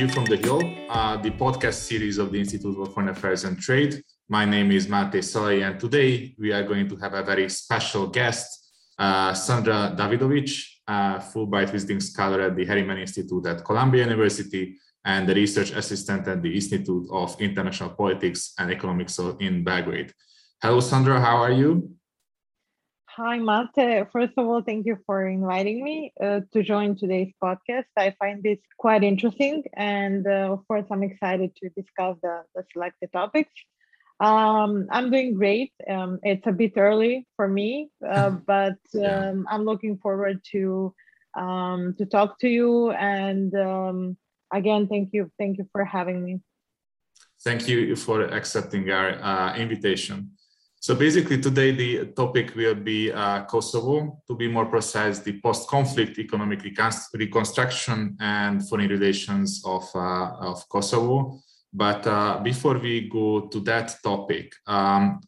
View from the Hill, uh, the podcast series of the Institute of Foreign Affairs and Trade. My name is Máté Szalai, and today we are going to have a very special guest, uh, Sandra Davidovic, Fulbright visiting scholar at the Harriman Institute at Columbia University and the research assistant at the Institute of International Politics and Economics in Belgrade. Hello, Sandra, how are you? Hi, Máté. First of all, thank you for inviting me uh, to join today's podcast. I find this quite interesting, and uh, of course, I'm excited to discuss the, the selected topics. Um, I'm doing great. Um, it's a bit early for me, uh, but um, I'm looking forward to um, to talk to you. And um, again, thank you, thank you for having me. Thank you for accepting our uh, invitation. So basically today the topic will be uh, Kosovo, to be more precise, the post-conflict economic reconstruction and foreign relations of, uh, of Kosovo. But uh, before we go to that topic, um,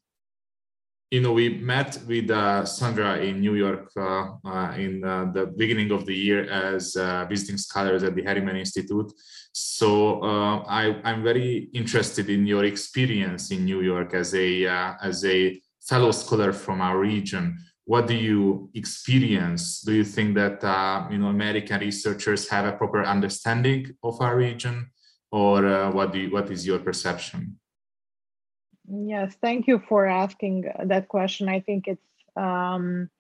you know, we met with uh, Sandra in New York uh, uh, in the beginning of the year as visiting scholars at the Harriman Institute. So uh, I, am very interested in your experience in New York as a as a fellow scholar from our region. What do you experience? Do you think that you know American researchers have a proper understanding of our region, or what do you, what is your perception? Yes, thank you for asking that question. I think it's um,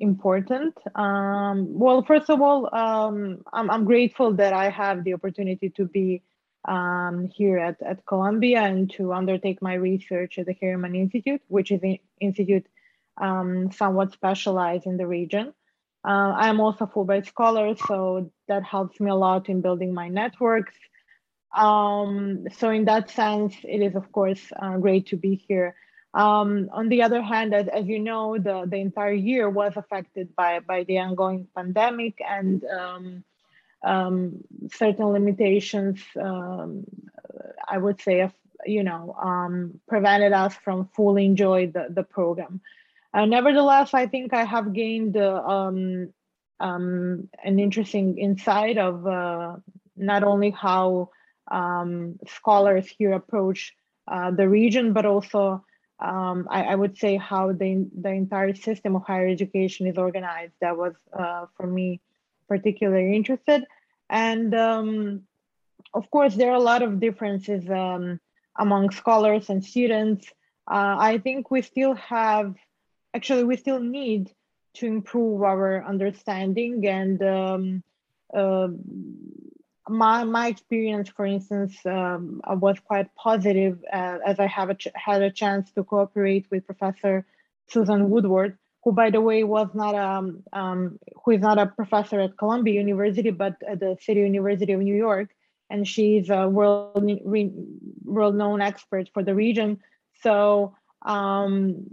important. Um, well, first of all, um, I'm, I'm, grateful that I have the opportunity to be um, here at, at Columbia and to undertake my research at the Harriman Institute, which is an institute um, somewhat specialized in the region. Uh, I'm also a Fulbright scholar, so that helps me a lot in building my networks um, so in that sense, it is of course uh, great to be here. Um, on the other hand, as, as, you know, the, the entire year was affected by, by the ongoing pandemic and um, um certain limitations, um, I would say, you know, um, prevented us from fully enjoy the, the program. Uh, nevertheless, I think I have gained uh, an interesting insight of uh, not only how um, scholars here approach uh, the region, but also um, I, I, would say how the, the entire system of higher education is organized. That was uh, for me particularly interested. And um, of course, there are a lot of differences um, among scholars and students. Uh, I think we still have, actually, we still need to improve our understanding and um, uh, my my experience, for instance, um, was quite positive uh, as I have a had a chance to cooperate with Professor Susan Woodward, who, by the way, was not um, um, who is not a professor at Columbia University, but at the City University of New York, and she's a world world known expert for the region. So um,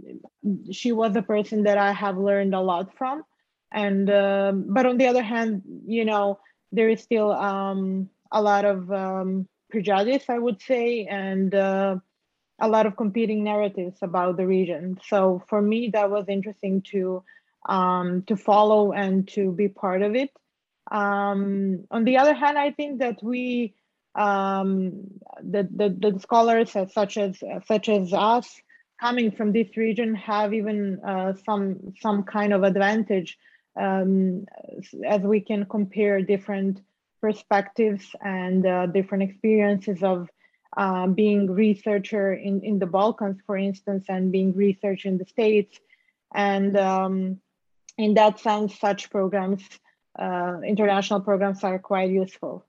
she was a person that I have learned a lot from, and um, but on the other hand, you know there is still um, a lot of um, prejudice, I would say, and uh, a lot of competing narratives about the region. So for me, that was interesting to um, to follow and to be part of it. Um, on the other hand, I think that we um, the, the the scholars such as such as us coming from this region have even uh, some some kind of advantage um, as we can compare different perspectives and uh, different experiences of uh, being researcher in, in the Balkans, for instance, and being research in the States. And um, in that sense, such programs, uh, international programs are quite useful.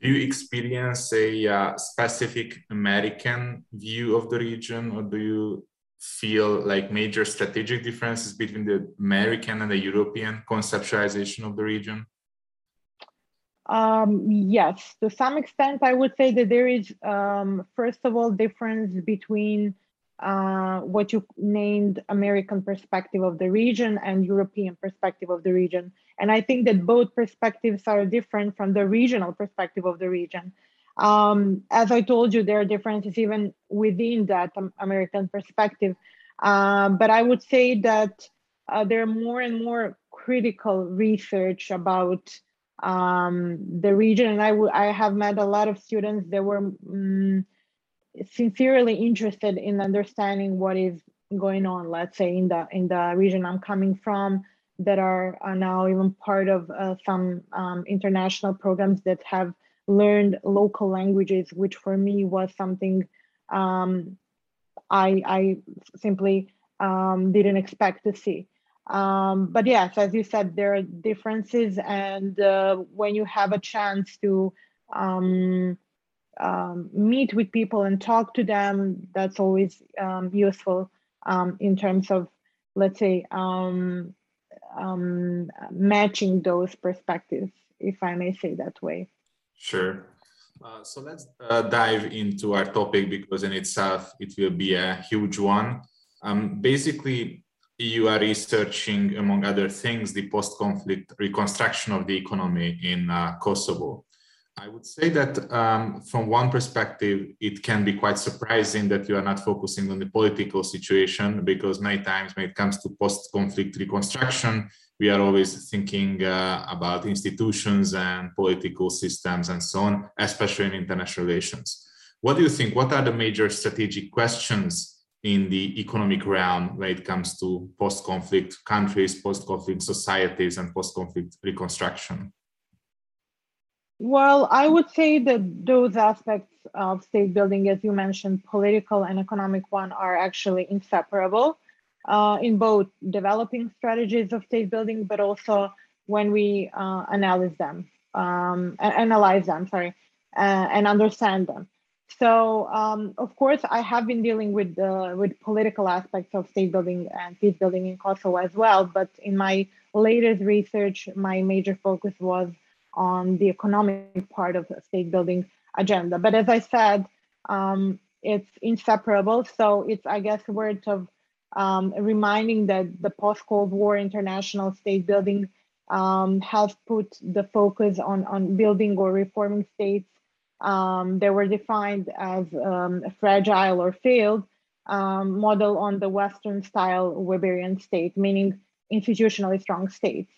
Do you experience a uh, specific American view of the region or do you feel like major strategic differences between the American and the European conceptualization of the region? Um, yes, to some extent, I would say that there is, um, first of all, difference between uh, what you named American perspective of the region and European perspective of the region. And I think that both perspectives are different from the regional perspective of the region. Um, as I told you, there are differences even within that American perspective. Uh, but I would say that uh, there are more and more critical research about um, the region. And I, I have met a lot of students that were um, sincerely interested in understanding what is going on, let's say in the in the region I'm coming from, that are, are now even part of uh, some um, international programs that have learned local languages, which for me was something um, I, I simply um, didn't expect to see. Um, but yes, as you said, there are differences, and uh, when you have a chance to um, um, meet with people and talk to them, that's always um, useful in terms of, let's say, matching those perspectives, if I may say that way. Sure. Uh, so let's uh, dive into our topic because in itself it will be a huge one. Um, basically, you are researching, among other things, the post-conflict reconstruction of the economy in uh, Kosovo. I would say that um, from one perspective, it can be quite surprising that you are not focusing on the political situation because many times when it comes to post-conflict reconstruction, we are always thinking uh, about institutions and political systems and so on, especially in international relations. What do you think? What are the major strategic questions in the economic realm when it comes to post-conflict countries, post-conflict societies, and post-conflict reconstruction? Well, I would say that those aspects of state building, as you mentioned, political and economic one, are actually inseparable uh, in both developing strategies of state building, but also when we uh, analyze them, um, analyze them, sorry, uh, and understand them. So, um, of course, I have been dealing with the with political aspects of state building and peace building in Kosovo as well. But in my latest research, my major focus was on the economic part of state building agenda. But as I said, um, it's inseparable. So it's, I guess, worth of um, reminding that the post-Cold War international state building um, has put the focus on, on building or reforming states um, that were defined as um, fragile or failed, um, model on the Western style Weberian state, meaning institutionally strong states.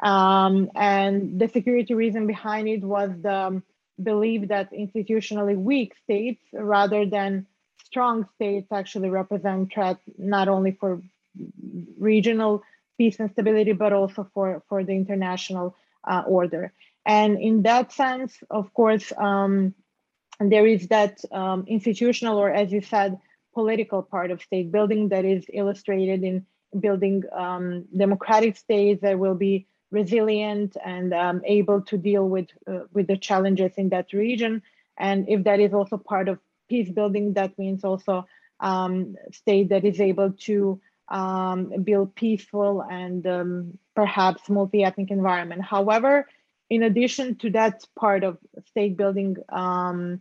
Um, and the security reason behind it was the belief that institutionally weak states, rather than strong states, actually represent threat not only for regional peace and stability, but also for, for the international uh, order. And in that sense, of course, um, there is that um, institutional, or as you said, political part of state building that is illustrated in building um, democratic states that will be resilient and um, able to deal with uh, with the challenges in that region. And if that is also part of peace building, that means also um, state that is able to um, build peaceful and um, perhaps multi-ethnic environment. However, in addition to that part of state building um,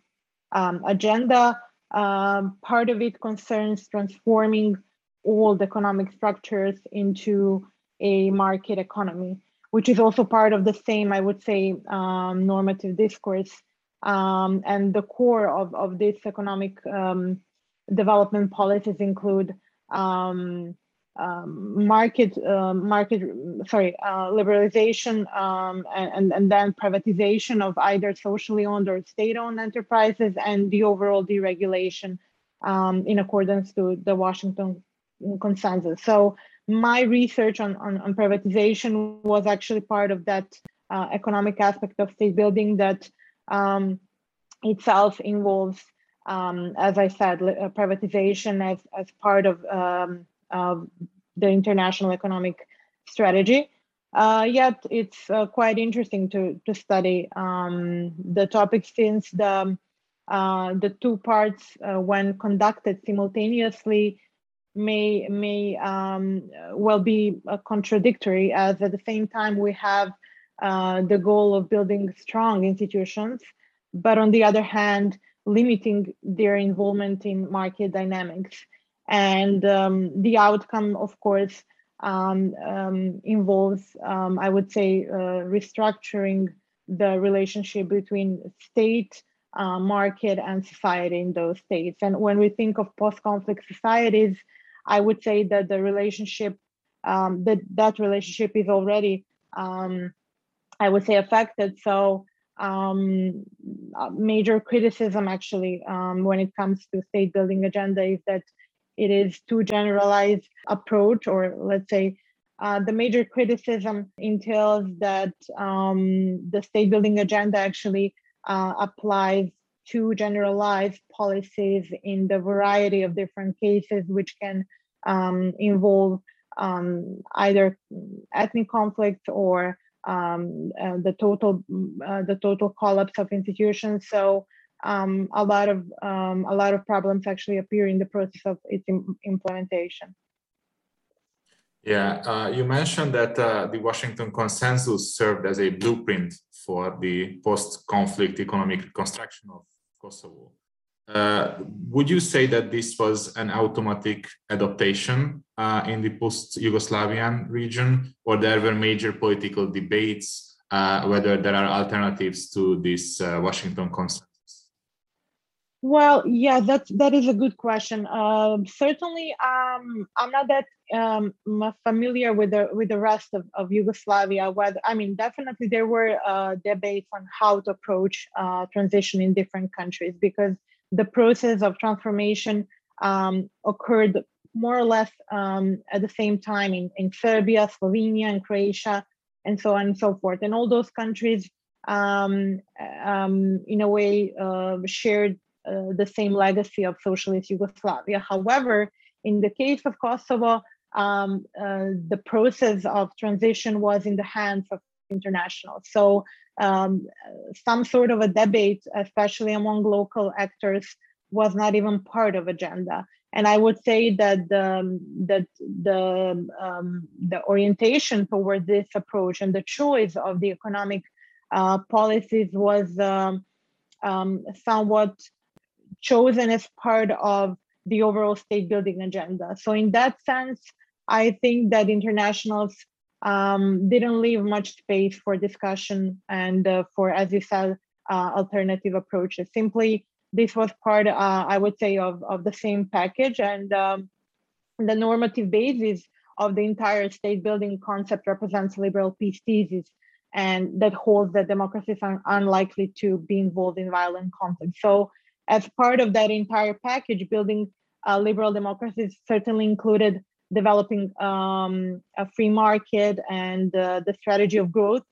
um, agenda, part of it concerns transforming old economic structures into a market economy which is also part of the same, I would say, um, normative discourse. Um, and the core of, of this economic um, development policies include um, um, market, uh, market, sorry, uh, liberalization um, and, and then privatization of either socially owned or state-owned enterprises and the overall deregulation in accordance to the Washington consensus. So my research on, on, on, privatization was actually part of that uh, economic aspect of state building that um, itself involves, um, as I said, uh, privatization as, as part of, um, of the international economic strategy. Uh, yet it's uh, quite interesting to, to study um, the topic since the, uh, the two parts, when conducted simultaneously, may may um, well be uh, contradictory as at the same time we have uh, the goal of building strong institutions but on the other hand limiting their involvement in market dynamics. And um, the outcome of course um, um involves um, i would say uh, restructuring the relationship between state uh, market and society in those states. And when we think of post-conflict societies I would say that the relationship, um, that that relationship is already um, I would say, affected. So um, major criticism actually um, when it comes to state building agenda is that it is too generalized approach or let's say uh, the major criticism entails that um, the state building agenda actually uh, applies to generalize policies in the variety of different cases, which can um, involve um, either ethnic conflict or um, uh, the total uh, the total collapse of institutions. So um, a lot of um, a lot of problems actually appear in the process of its implementation. Yeah, uh, you mentioned that uh, the Washington Consensus served as a blueprint for the post-conflict economic reconstruction of Kosovo. Uh, would you say that this was an automatic adaptation uh, in the post-Yugoslavian region, or there were major political debates uh, whether there are alternatives to this uh, Washington consensus? Well, yeah, that that is a good question. Um, certainly, um, I'm not that um, familiar with the with the rest of, of Yugoslavia. Whether I mean, definitely there were uh, debates on how to approach uh, transition in different countries because the process of transformation um, occurred more or less um, at the same time in, in Serbia, Slovenia, and Croatia, and so on and so forth. And all those countries, um, um in a way, uh, shared uh, the same legacy of socialist Yugoslavia. However, in the case of Kosovo, um, uh, the process of transition was in the hands of international. So um, some sort of a debate, especially among local actors, was not even part of agenda. And I would say that the, that the, um, the orientation toward this approach and the choice of the economic uh, policies was um, um somewhat chosen as part of the overall state building agenda. So in that sense, I think that internationals um, didn't leave much space for discussion and uh, for, as you said, uh, alternative approaches. Simply, this was part, uh, I would say, of, of the same package and um, the normative basis of the entire state building concept represents liberal peace thesis and that holds that democracies are unlikely to be involved in violent conflict. So as part of that entire package, building uh, liberal democracies certainly included developing um, a free market and uh, the strategy of growth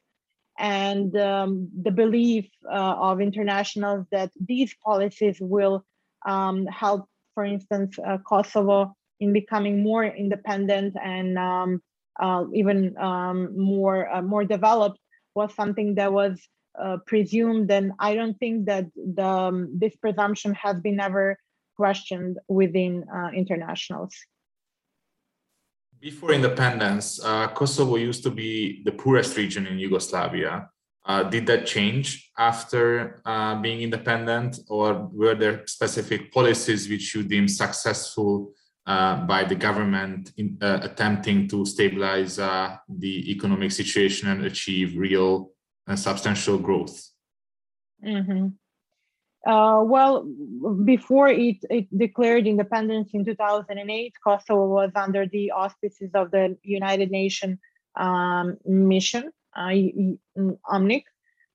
and um, the belief uh, of internationals that these policies will um, help, for instance, uh, Kosovo in becoming more independent and um, uh, even um, more uh, more developed was something that was uh, presumed, and I don't think that the, um, this presumption has been ever questioned within uh, internationals. Before independence, uh, Kosovo used to be the poorest region in Yugoslavia. Uh, did that change after uh, being independent, or were there specific policies which you deem successful uh, by the government in attempting to stabilize the economic situation and achieve real and substantial growth? Mm-hmm. Uh, well, before it, it declared independence in 2008, Kosovo was under the auspices of the United Nations um, mission, uh, UNMIK.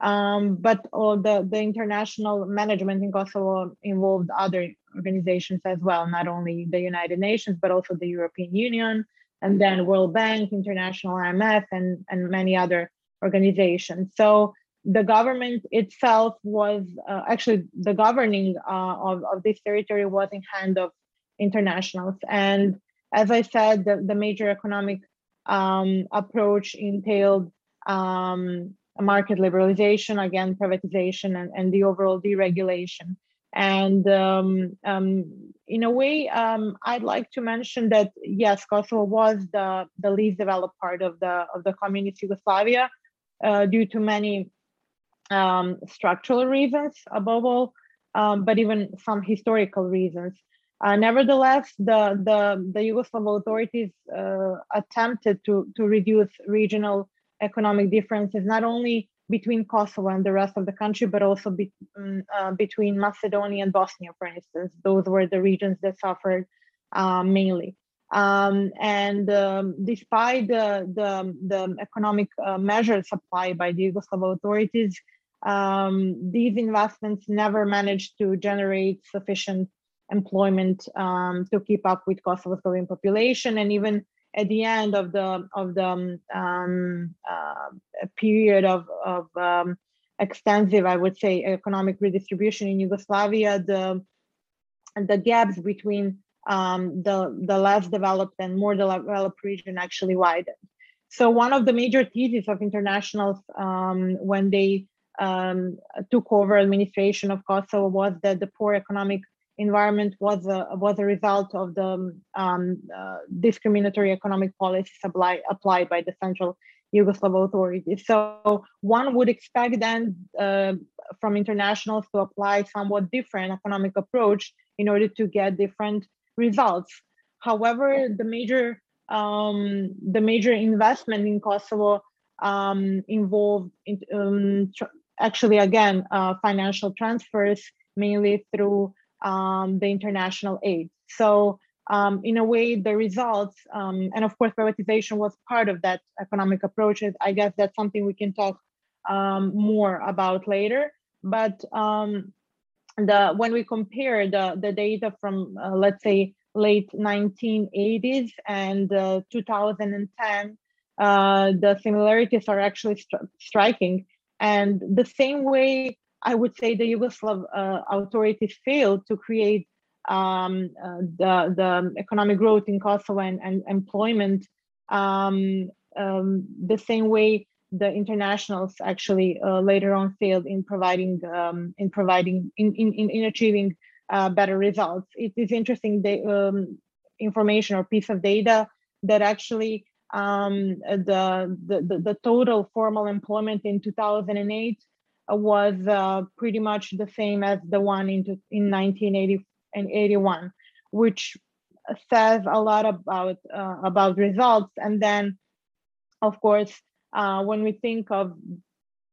Um, but all the, the international management in Kosovo involved other organizations as well, not only the United Nations, but also the European Union, and then World Bank, International IMF, and, and many other organization. So the government itself was uh, actually the governing uh, of, of this territory was in hand of internationals. And as I said, the, the major economic um, approach entailed um, market liberalization, again, privatization, and, and the overall deregulation. And um, um, in a way, um, I'd like to mention that yes, Kosovo was the, the least developed part of the of the communist Yugoslavia, uh, due to many um, structural reasons above all, um, but even some historical reasons. Uh, nevertheless, the, the, the Yugoslav authorities uh, attempted to, to reduce regional economic differences, not only between Kosovo and the rest of the country, but also be, um, uh, between Macedonia and Bosnia, for instance. Those were the regions that suffered uh, mainly. Um, and um, despite the, the, the economic uh, measures applied by the Yugoslav authorities, um, these investments never managed to generate sufficient employment um, to keep up with Kosovo's growing population. And even at the end of the of the um, um uh, period of, of extensive, I would say, economic redistribution in Yugoslavia, the the gaps between um, the, the less developed and more developed region actually widened. So one of the major theses of internationals um, when they um, took over administration of Kosovo was that the poor economic environment was a, was a result of the um, uh, discriminatory economic policies apply, applied by the Central Yugoslav authorities. So one would expect then uh, from internationals to apply somewhat different economic approach in order to get different results. However, the major um, the major investment in Kosovo um, involved in, um, tr- actually again uh, financial transfers mainly through um, the international aid. So um, in a way, the results um, and of course privatization was part of that economic approach. I guess that's something we can talk more about later. But the when we compare the the data from uh, let's say late 1980s and uh, 2010 uh, the similarities are actually stri- striking. And the same way i would say the yugoslav uh, authorities failed to create um, uh, the, the economic growth in kosovo and, and employment um, um, the same way the internationals actually uh, later on failed in providing um, in providing in in, in achieving uh, better results. It is interesting the um, information or piece of data that actually um, the, the the total formal employment in 2008 was uh, pretty much the same as the one in in 1980 and 81, which says a lot about uh, about results. And then, of course, uh, when we think of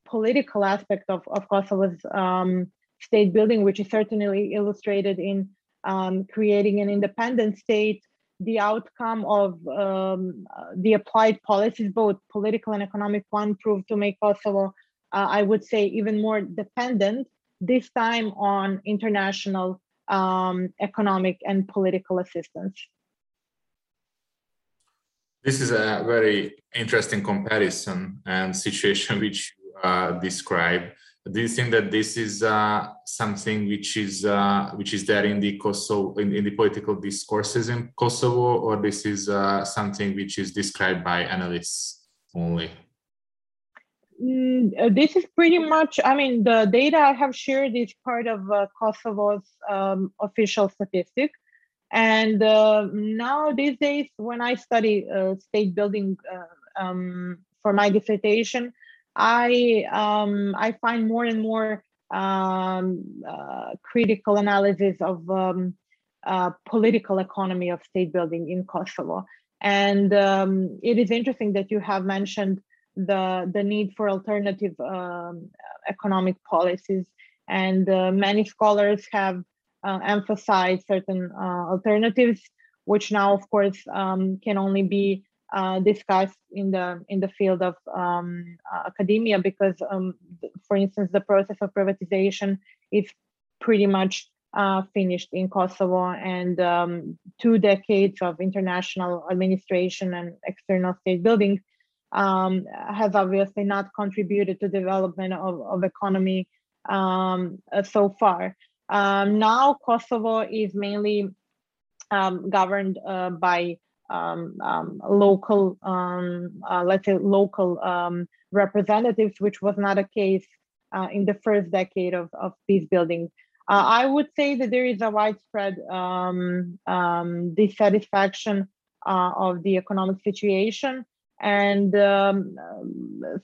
political aspect of, of Kosovo's um, state building, which is certainly illustrated in um, creating an independent state, the outcome of um, the applied policies, both political and economic one, proved to make Kosovo, uh, I would say, even more dependent, this time on international um, economic and political assistance. This is a very interesting comparison and situation which you uh, describe. Do you think that this is uh, something which is uh, which is there in the Kosovo in, in, the political discourses in Kosovo, or this is uh, something which is described by analysts only? Mm, uh, this is pretty much. I mean, the data I have shared is part of uh, Kosovo's um, official statistic and uh, now these days, when I study uh, state building uh, um, for my dissertation, I um, I find more and more um, uh, critical analysis of um, uh, political economy of state building in Kosovo. And um, it is interesting that you have mentioned the the need for alternative um, economic policies, and uh, many scholars have uh, emphasize certain uh, alternatives, which now, of course, um, can only be uh, discussed in the in the field of um, academia because, um, for instance, the process of privatization is pretty much uh, finished in Kosovo, and um, two decades of international administration and external state building um, has obviously not contributed to development of, of economy um, uh, so far. Um, now Kosovo is mainly um, governed uh, by um, um local, um, uh, let's say local um, representatives, which was not a case uh, in the first decade of, of peace building. Uh, I would say that there is a widespread dissatisfaction uh, of the economic situation and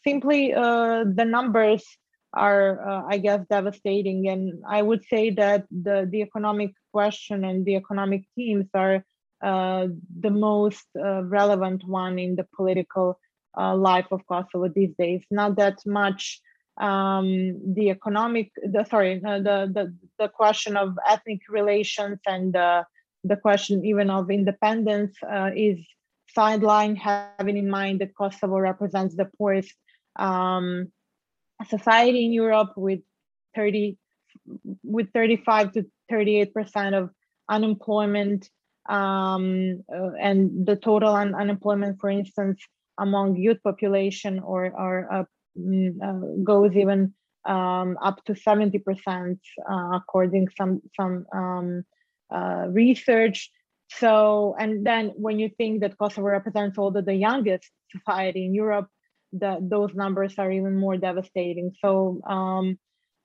simply uh, the numbers are, uh, I guess, devastating. And I would say that the, the economic question and the economic themes are uh, the most uh, relevant one in the political uh, life of Kosovo these days. Not that much um, the economic, the, sorry, the, the, the question of ethnic relations and the question even of independence uh, is sidelined, having in mind that Kosovo represents the poorest um, society in Europe with 30 with 35 to 38 percent of unemployment um, uh, and the total un- unemployment, for instance, among youth population or, or uh, uh, goes even um, up to 70 percent uh, according some some um, uh, research. So, and then when you think that Kosovo represents although the youngest society in Europe, the, those numbers are even more devastating. So, um,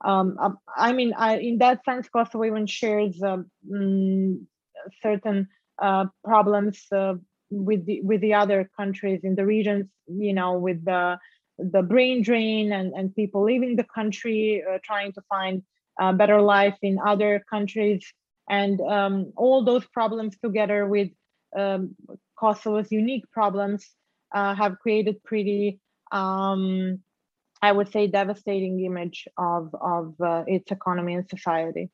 um, I mean, I, in that sense, Kosovo even shares uh, mm, certain uh, problems uh, with the with the other countries in the regions. You know, with the the brain drain and and people leaving the country, uh, trying to find a better life in other countries, and um, all those problems together with um, Kosovo's unique problems uh, have created pretty um, I would say, devastating image of, of uh, its economy and society.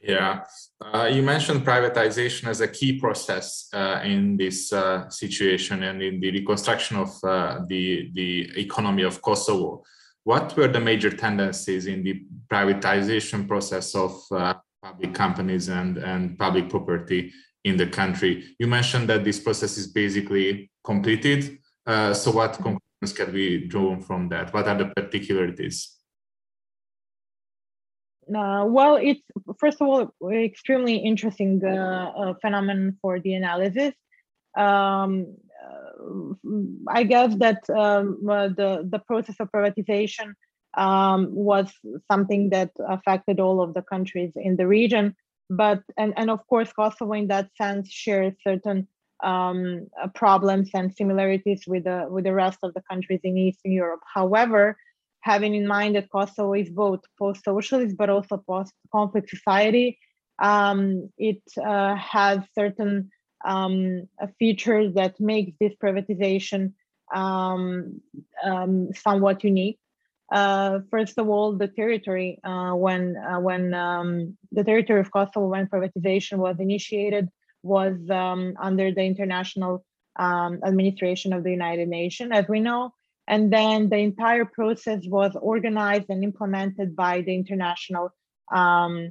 Yeah, uh, you mentioned privatization as a key process uh, in this uh, situation and in the reconstruction of uh, the, the economy of Kosovo. What were the major tendencies in the privatization process of uh, public companies and, and public property in the country? You mentioned that this process is basically completed. So what mm-hmm can be drawn from that? What are the particularities? Uh, well, it's first of all extremely interesting uh, uh, phenomenon for the analysis. Um, uh, I guess that um, uh, the the process of privatization um, was something that affected all of the countries in the region, but and and of course Kosovo in that sense shares certain um, uh, problems and similarities with the with the rest of the countries in Eastern Europe. However, having in mind that Kosovo is both post-socialist but also post-conflict society, um, it uh, has certain um, features that makes this privatization um, um, somewhat unique. Uh, first of all, the territory uh, when uh, when um, the territory of Kosovo when privatization was initiated was um, under the international um, administration of the United Nations, as we know. And then the entire process was organized and implemented by the international um,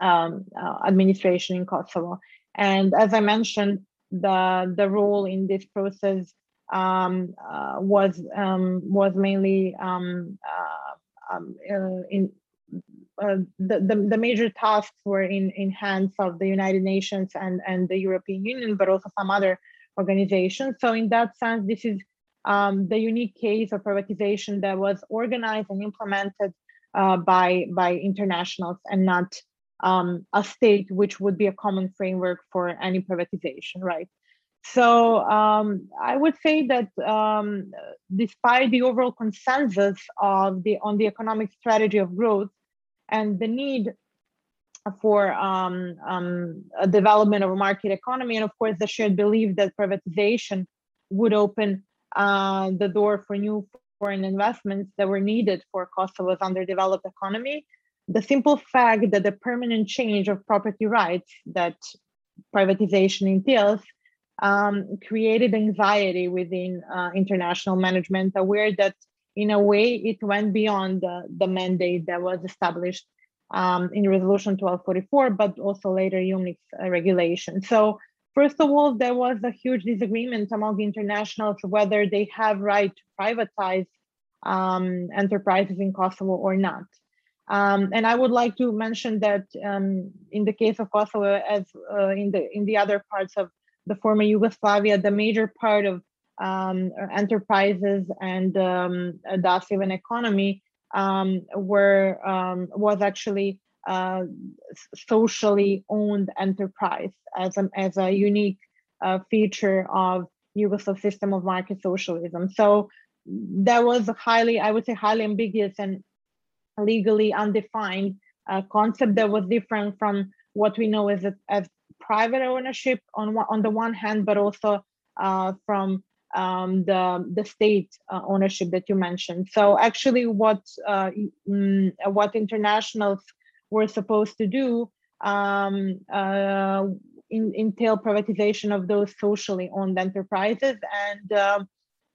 um uh, administration in Kosovo. And as I mentioned, the the role in this process um, uh, was um, was mainly uh, uh, in uh, the, the, the, major tasks were in, in hands of the United Nations and, and the European Union, but also some other organizations. So in that sense, this is um, the unique case of privatization that was organized and implemented uh, by, by internationals and not um, a state, which would be a common framework for any privatization, right? So um, I would say that um, despite the overall consensus of the on the economic strategy of growth, and the need for um, um, a development of a market economy, and of course the shared belief that privatization would open uh, the door for new foreign investments that were needed for Kosovo's underdeveloped economy. The simple fact that the permanent change of property rights that privatization entails um, created anxiety within uh, international management, aware that in a way, it went beyond the, the mandate that was established um, in Resolution 1244, but also later UNMIK's uh, regulation. So first of all, there was a huge disagreement among internationals whether they have right to privatize um, enterprises in Kosovo or not. Um, and I would like to mention that um, in the case of Kosovo, as uh, in the in the other parts of the former Yugoslavia, the major part of um, enterprises and um, thus even economy um, were um, was actually uh, socially owned enterprise as a, as a unique uh, feature of Yugoslav system of market socialism. So that was a highly, I would say, highly ambiguous and legally undefined uh, concept that was different from what we know as as private ownership on on the one hand, but also uh, from um, the the state uh, ownership that you mentioned. So actually, what uh, mm, what internationals were supposed to do um, uh, in, entail privatization of those socially owned enterprises and uh,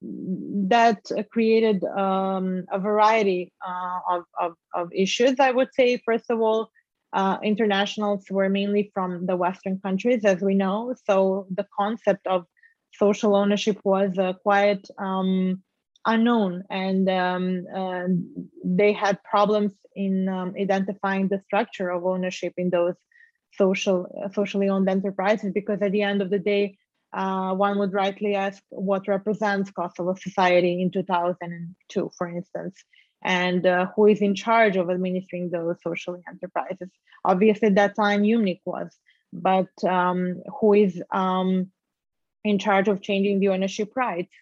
that created um, a variety uh, of, of, of, issues i would say first of all uh, internationals were mainly from the western countries as we know so the concept of social ownership was uh, quite um, unknown. And um, uh, they had problems in um, identifying the structure of ownership in those social uh, socially owned enterprises because at the end of the day uh, one would rightly ask what represents Kosovo society in 2002 for instance and uh, who is in charge of administering those social enterprises. Obviously at that time UNMIK was but um, who is um, in charge of changing the ownership rights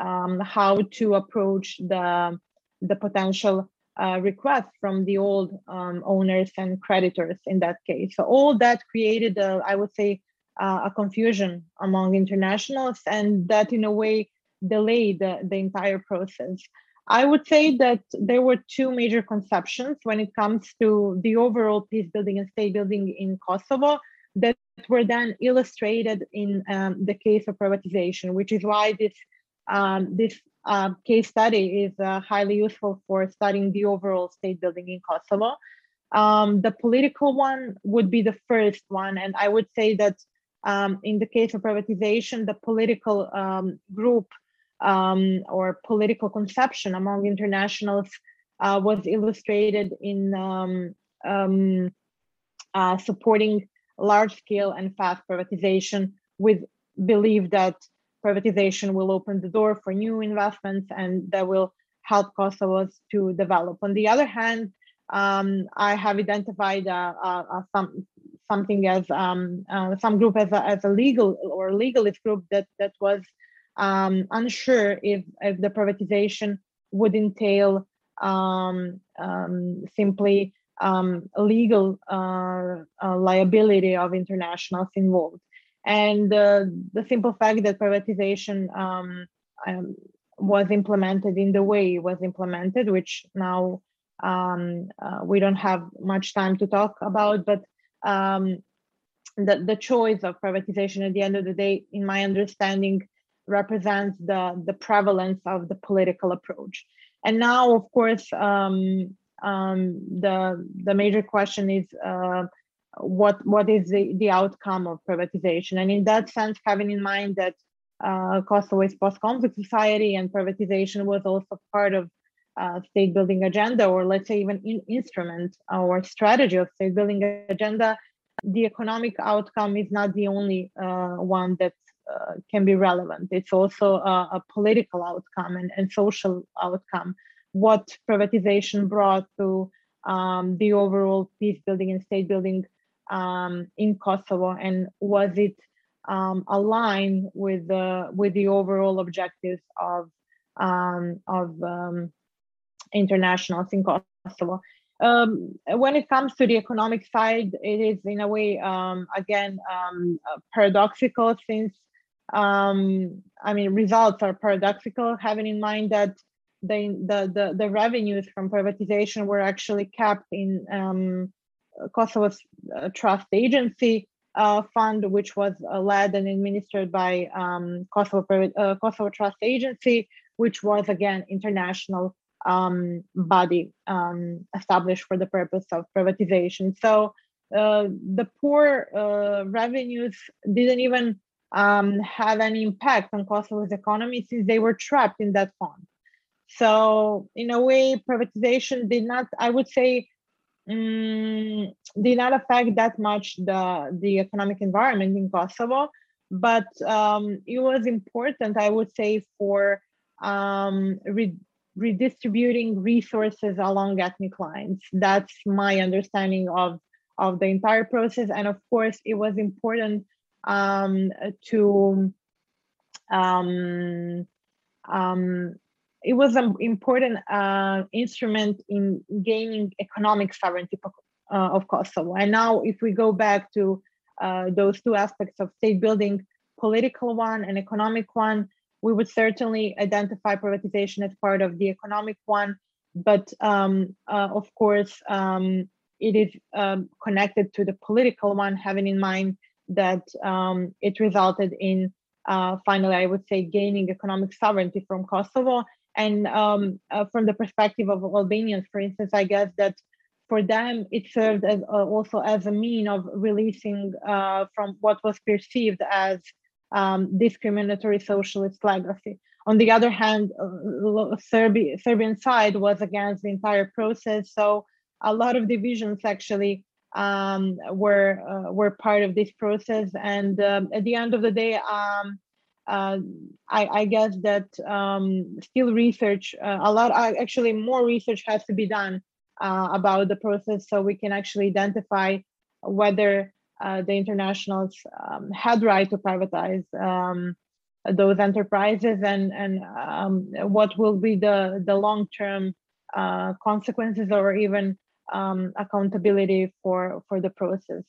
um, how to approach the the potential uh, requests from the old um, owners and creditors in that case. So all that created, a, I would say, uh, a confusion among internationals, and that in a way delayed the, the entire process. I would say that there were two major conceptions when it comes to the overall peace building and state building in Kosovo that were then illustrated in um, the case of privatization, which is why this um, this uh, case study is uh, highly useful for studying the overall state building in Kosovo. Um, the political one would be the first one, and I would say that um, in the case of privatization, the political um, group um, or political conception among internationals uh, was illustrated in um, supporting large-scale and fast privatization with belief that privatization will open the door for new investments and that will help Kosovo to develop. On the other hand, um, I have identified uh, uh, uh, some something as um, uh, some group as a, as a legal or legalist group that that was um, unsure if, if the privatization would entail um, um, simply um, legal uh, uh, liability of internationals involved. And uh, the simple fact that privatization um, um, was implemented in the way it was implemented, which now um, uh, we don't have much time to talk about, but um, the, the choice of privatization at the end of the day, in my understanding, represents the, the prevalence of the political approach. And now, of course, um, um, the, the major question is uh, what what is the, the outcome of privatization? And in that sense having in mind that uh, Kosovo is post-conflict society and privatization was also part of uh, state building agenda or let's say even in instrument or strategy of state building agenda the economic outcome is not the only uh, one that uh, can be relevant. It's also a, a political outcome and, and social outcome what privatization brought to um, the overall peace building and state building um, in Kosovo, and was it um, aligned with the with the overall objectives of um, of um, internationals in Kosovo? Um, when it comes to the economic side, it is in a way again paradoxical since I mean results are paradoxical, having in mind that the, the, the, revenues from privatization were actually kept in um, Kosovo's uh, trust agency uh, fund, which was uh, led and administered by um, Kosovo, uh, Kosovo Trust Agency, which was again international um, body um, established for the purpose of privatization. So uh, the poor uh, revenues didn't even um, have any impact on Kosovo's economy since they were trapped in that fund. So in a way, privatization did not, I would say, um, did not affect that much the, the economic environment in Kosovo, but um, it was important, I would say, for um, re- redistributing resources along ethnic lines. That's my understanding of, of the entire process. And of course, it was important um, to um, um, it was an important uh, instrument in gaining economic sovereignty uh, of Kosovo. And now, if we go back to uh, those two aspects of state building, political one and economic one, we would certainly identify privatization as part of the economic one. But um, uh, of course, um, it is um, connected to the political one, having in mind that um, it resulted in uh, finally, I would say, gaining economic sovereignty from Kosovo. And um, uh, from the perspective of Albanians, for instance, I guess that for them it served as uh, also as a mean of releasing uh, from what was perceived as um, discriminatory socialist legacy. On the other hand, uh, Serbia, Serbian side was against the entire process, so a lot of divisions actually um, were uh, were part of this process. And um, at the end of the day, um, uh, I, I, guess that um, still research uh, a lot. actually, more research has to be done uh, about the process so we can actually identify whether uh, the internationals um, had right to privatize um, those enterprises and and what will be the the long term uh, consequences or even um, accountability for for the process.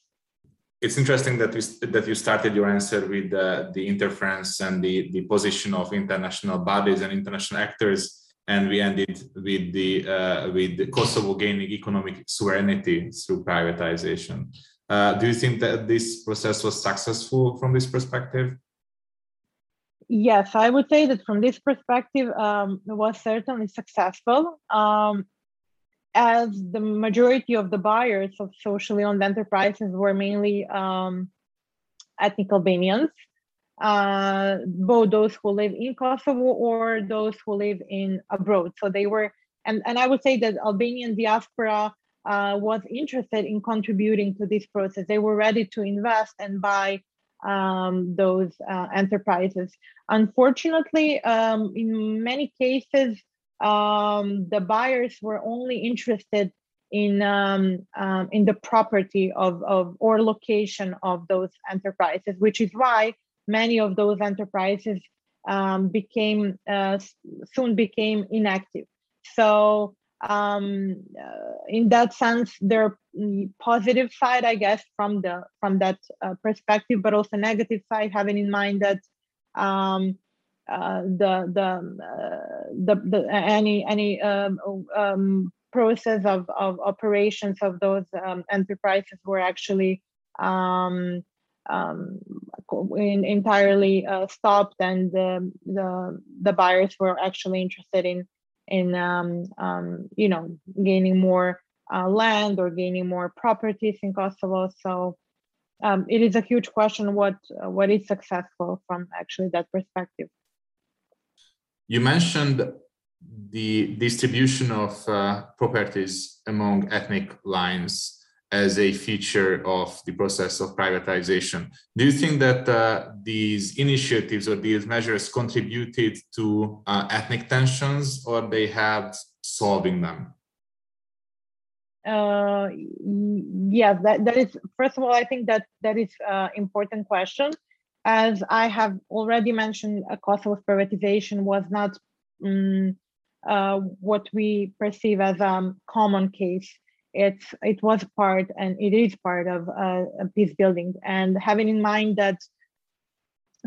It's interesting that you that you started your answer with uh, the interference and the the position of international bodies and international actors, and we ended with the uh, with Kosovo gaining economic sovereignty through privatization. Uh, do you think that this process was successful from this perspective? Yes, I would say that from this perspective, um, it was certainly successful. Um, as the majority of the buyers of socially owned enterprises were mainly um, ethnic Albanians, uh, both those who live in Kosovo or those who live in abroad. So they were, and, and I would say that Albanian diaspora uh, was interested in contributing to this process. They were ready to invest and buy um, those uh, enterprises. Unfortunately, um, in many cases, um, the buyers were only interested in um, um, in the property of, of or location of those enterprises, which is why many of those enterprises um, became uh, soon became inactive. So um, uh, in that sense, there positive side, I guess, from the from that uh, perspective, but also negative side, having in mind that um, uh, the the, uh, the the any any um, um, process of, of operations of those um, enterprises were actually um, um, in, entirely uh, stopped, and the, the the buyers were actually interested in in um, you know gaining more uh, land or gaining more properties in Kosovo. So um, it is a huge question what uh, what is successful from actually that perspective. You mentioned the distribution of uh, properties among ethnic lines as a feature of the process of privatization. Do you think that uh, these initiatives or these measures contributed to uh, ethnic tensions or they helped solving them? Uh, yes, that, that is, first of all, I think that that is an uh, important question. As I have already mentioned, a cost of privatization was not um, uh, what we perceive as a um, common case. It's it was part and it is part of uh, peace building. And having in mind that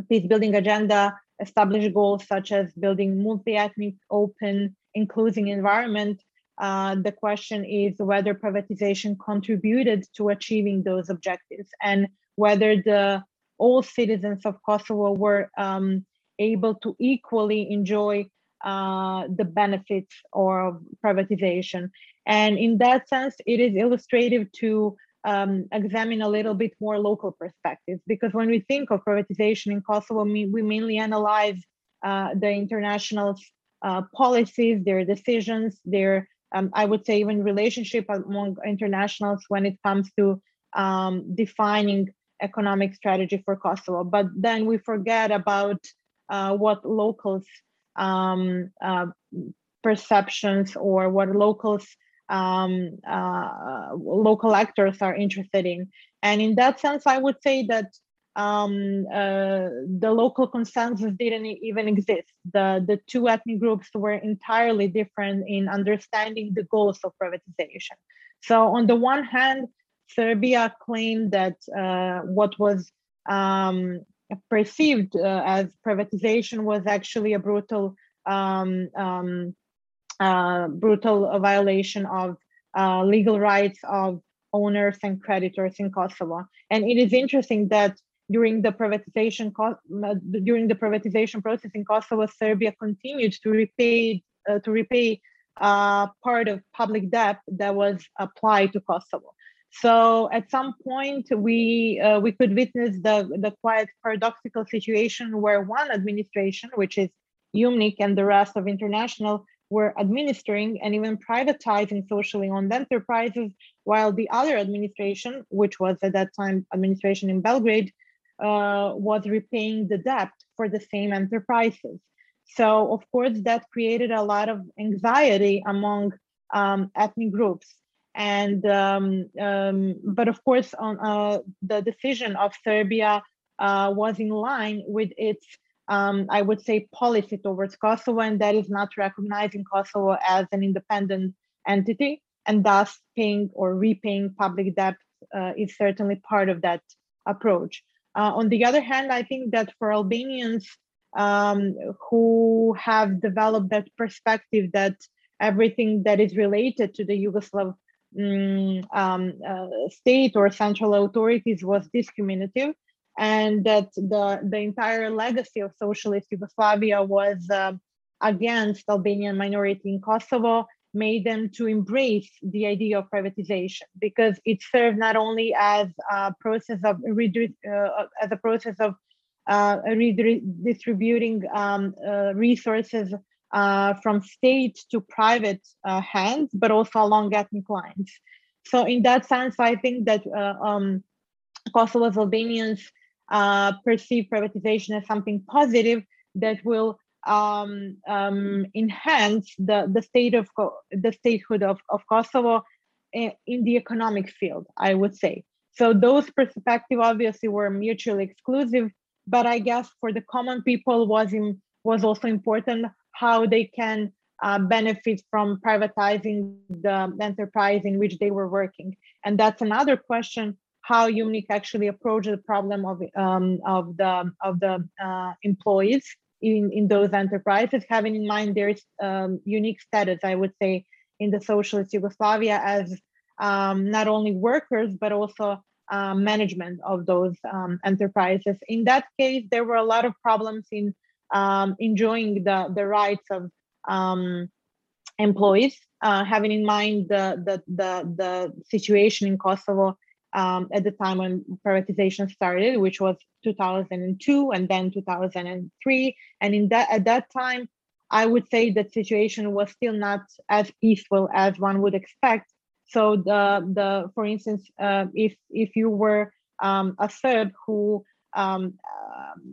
peace building agenda established goals such as building multi-ethnic open inclusive environment uh, the question is whether privatization contributed to achieving those objectives and whether the all citizens of kosovo were um, able to equally enjoy uh, the benefits of privatization. And in that sense, it is illustrative to um, examine a little bit more local perspectives because when we think of privatization in Kosovo, we, mainly analyze uh, the international uh, policies, their decisions, their um, I would say even relationship among internationals when it comes to um, defining economic strategy for Kosovo. But then we forget about uh, what locals um, uh, perceptions or what locals um, uh, local actors are interested in. And in that sense, I would say that um, uh, the local consensus didn't even exist. The, the two ethnic groups were entirely different in understanding the goals of privatization. So on the one hand, Serbia claimed that uh, what was um, perceived uh, as privatization was actually a brutal um, um, uh, brutal violation of uh, legal rights of owners and creditors in Kosovo. And it is interesting that during the privatization during the privatization process in Kosovo, Serbia continued to repay uh, to repay uh, part of public debt that was applied to Kosovo. So at some point, we uh, we could witness the the quite paradoxical situation where one administration, which is UNMIK and the rest of international, were administering and even privatizing socially owned enterprises, while the other administration, which was at that time administration in Belgrade, uh, was repaying the debt for the same enterprises. So of course that created a lot of anxiety among um, ethnic groups. And um, um, but of course, on uh, the decision of Serbia uh, was in line with its, um, I would say, policy towards Kosovo, and that is not recognizing Kosovo as an independent entity, and thus paying or repaying public debt uh, is certainly part of that approach. Uh, on the other hand, I think that for Albanians um, who have developed that perspective that everything that is related to the Yugoslav um, um, uh, state or central authorities was discriminative, and that the, the entire legacy of socialist Yugoslavia was uh, against Albanian minority in Kosovo, made them to embrace the idea of privatization because it served not only as a process of uh, as a process of uh, redistributing um, uh, resources uh, from state to private uh, hands, but also along ethnic lines. So in that sense, I think that uh, um, Kosovo's Albanians uh, perceive privatization as something positive that will um, um, enhance the, the state of the statehood of, of Kosovo in, in the economic field, I would say. So those perspectives obviously were mutually exclusive, but I guess for the common people was in, was also important how they can uh, benefit from privatizing the enterprise in which they were working, and that's another question how UNMIK actually approached the problem of um, of the of the uh, employees in, in those enterprises, having in mind their um, unique status, I would say, in the socialist Yugoslavia as um, not only workers, but also uh, management of those um, enterprises. In that case, there were a lot of problems in um, enjoying the, the rights of um, employees, uh, having in mind the, the, the, the situation in Kosovo um, at the time when privatization started, which was 2002 and then 2003. And in that at that time, I would say that situation was still not as peaceful as one would expect. So the the for instance, uh, if if you were um, a Serb who um,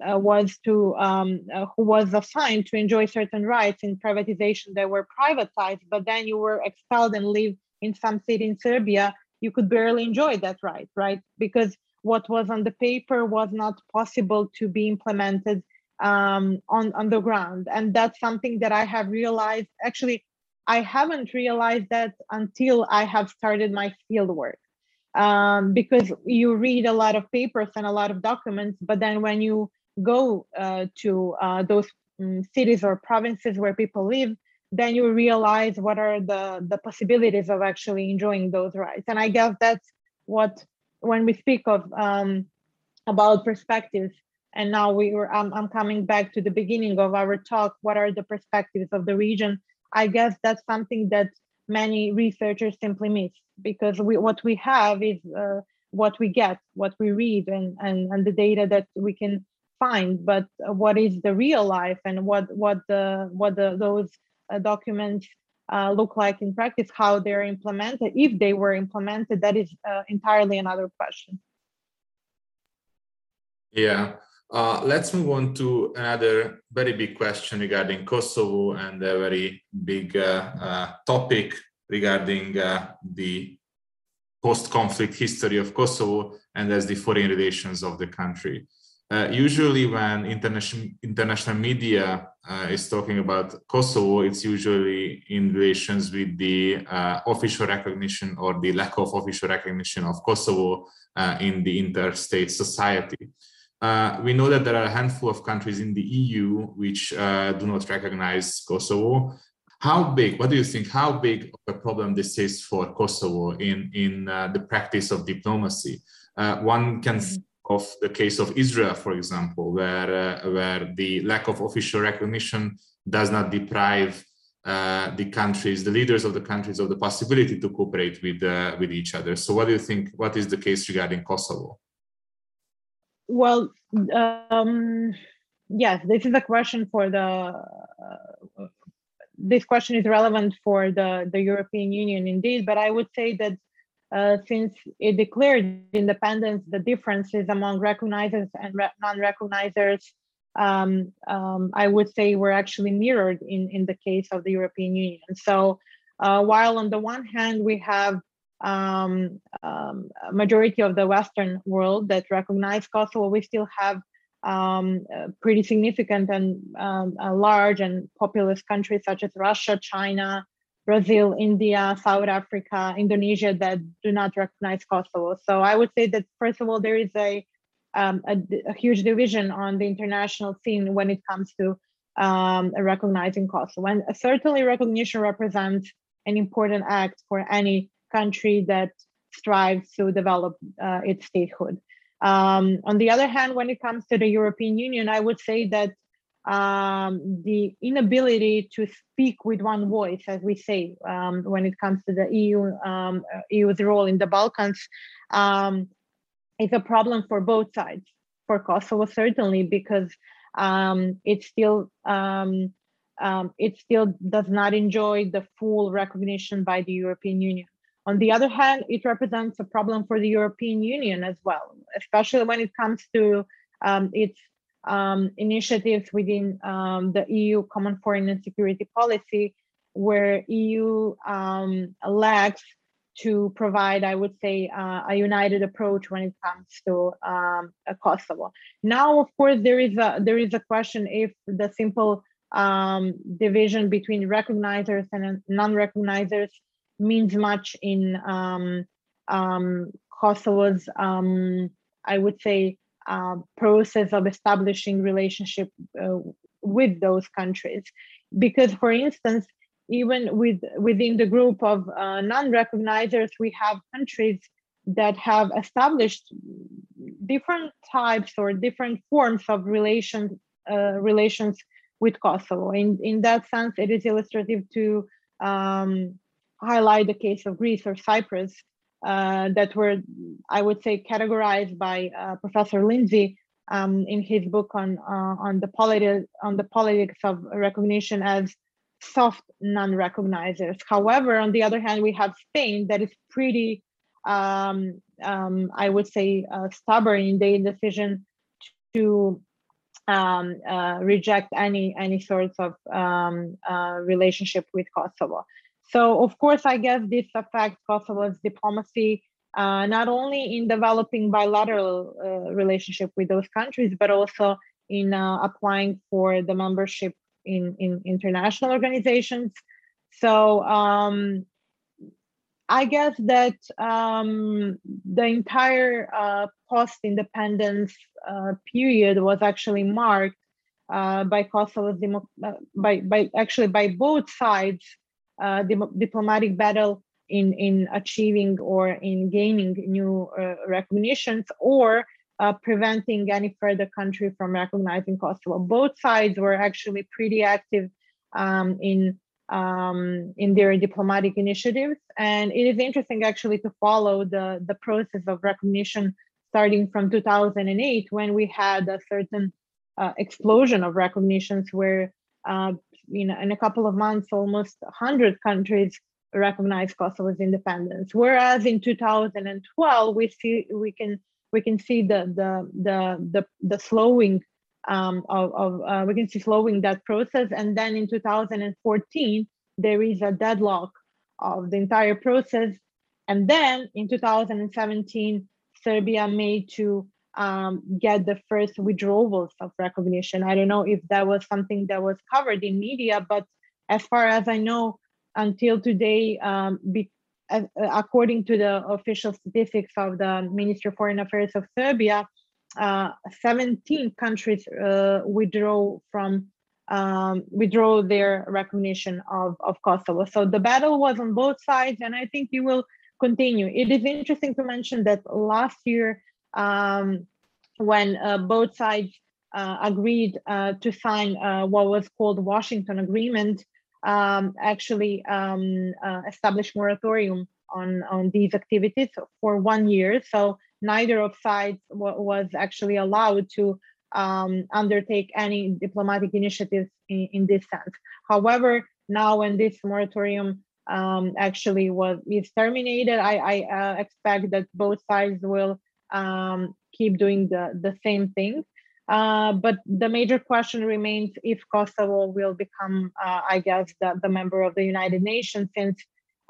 uh, was to um, uh, who was assigned to enjoy certain rights in privatization that were privatized, but then you were expelled and live in some city in Serbia, you could barely enjoy that right, right? Because what was on the paper was not possible to be implemented um, on, on the ground. And that's something that I have realized. Actually, I haven't realized that until I have started my field work. Um, because you read a lot of papers and a lot of documents, but then when you go uh, to uh, those um, cities or provinces where people live, then you realize what are the the possibilities of actually enjoying those rights and i guess that's what when we speak of um, about perspectives and now we were I'm, I'm coming back to the beginning of our talk what are the perspectives of the region? I guess that's something that many researchers simply miss because we what we have is uh, what we get what we read and, and and the data that we can find but what is the real life and what what the what the those uh, documents uh, look like in practice, how they're implemented, if they were implemented, that is uh, entirely another question. Yeah. Uh, let's move on to another very big question regarding Kosovo and a very big uh, uh, topic regarding the post-conflict history of Kosovo and as the foreign relations of the country. Uh, usually when international international media uh, is talking about Kosovo, it's usually in relations with the uh, official recognition or the lack of official recognition of Kosovo uh, in the interstate society. Uh, we know that there are a handful of countries in the EU which do not recognize Kosovo. how big, what do you think, how big of a problem this is for Kosovo in, in uh, the practice of diplomacy? Uh, one can mm-hmm. think of the case of Israel, for example, where, uh, where the lack of official recognition does not deprive uh, the countries, the leaders of the countries, of the possibility to cooperate with uh, with each other. So, what do you think? What is the case regarding Kosovo? Well, um, yes, this is a question for the. Uh, this question is relevant for the the European Union, indeed. But I would say that uh, since it declared independence, the differences among recognizers and re non-recognizers um, um, I would say were actually mirrored in, in the case of the European Union. So uh, while on the one hand we have um, um majority of the Western world that recognize Kosovo, we still have um, pretty significant and um, large and populous countries such as Russia, China, Brazil, India, South Africa, Indonesia that do not recognize Kosovo. So I would say that first of all, there is a um, a, a, huge division on the international scene when it comes to um, recognizing Kosovo. And certainly recognition represents an important act for any country that strives to develop uh, its statehood. Um, on the other hand, when it comes to the European Union, I would say that um, the inability to speak with one voice, as we say, um, when it comes to the EU um, EU's role in the Balkans, um, is a problem for both sides. For Kosovo, certainly, because um, it still it still does not enjoy the full recognition by the European Union. On the other hand, it represents a problem for the European Union as well, especially when it comes to um, its um, initiatives within um, the EU Common Foreign and Security Policy, where EU lacks to provide, I would say, uh, a united approach when it comes to um, Kosovo. Now, of course, there is a there is a question if the simple um, division between recognizers and non-recognizers means much in um, um Kosovo's, um, I would say, uh, process of establishing relationship uh, with those countries. Because, for instance, even with within the group of uh, non-recognizers, we have countries that have established different types or different forms of relations uh, relations with Kosovo. In in that sense, it is illustrative to um, highlight the case of Greece or Cyprus uh, that were, I would say, categorized by uh, Professor Lindsay um, in his book on uh, on the politi- on the politics of recognition as soft non-recognizers. However, on the other hand, we have Spain that is pretty, um, um, I would say, uh, stubborn in their decision to um, uh, reject any any sorts of um, uh, relationship with Kosovo. So, of course, I guess this affects Kosovo's diplomacy. Uh, not only in developing bilateral uh, relationship with those countries, but also in uh, applying for the membership in, in international organizations. So um, I guess that um, the entire uh, post-independence uh, period was actually marked uh, by Kosovo's demo- by by actually by both sides uh, diplomatic battle in in achieving or in gaining new uh, recognitions or uh, preventing any further country from recognizing Kosovo. Both sides were actually pretty active um, in um, in their diplomatic initiatives, and it is interesting actually to follow the the process of recognition starting from 2008 when we had a certain uh, explosion of recognitions where uh, you know in a couple of months almost 100 countries recognized Kosovo's independence, whereas in 2012 we see we can we can see the the the the, the slowing um, of, of uh, we can see slowing that process. And then in 2014, there is a deadlock of the entire process. And then in 2017, Serbia made to um, get the first withdrawals of recognition. I don't know if that was something that was covered in media, but as far as I know, until today, um, be, uh, according to the official statistics of the Ministry of Foreign Affairs of Serbia, uh, 17 countries uh, withdraw from um, withdraw their recognition of, of Kosovo. So the battle was on both sides, and I think it will continue. It is interesting to mention that last year, um, when uh, both sides uh, agreed uh, to sign uh, what was called Washington Agreement, um, actually um, uh, established moratorium on, on these activities for one year. So neither of sides was actually allowed to um, undertake any diplomatic initiatives in, in, this sense. However, now when this moratorium um, actually was is terminated, I, I uh, expect that both sides will um, keep doing the, the same thing. Uh, but the major question remains if Kosovo will become, uh, I guess, the, the member of the United Nations, since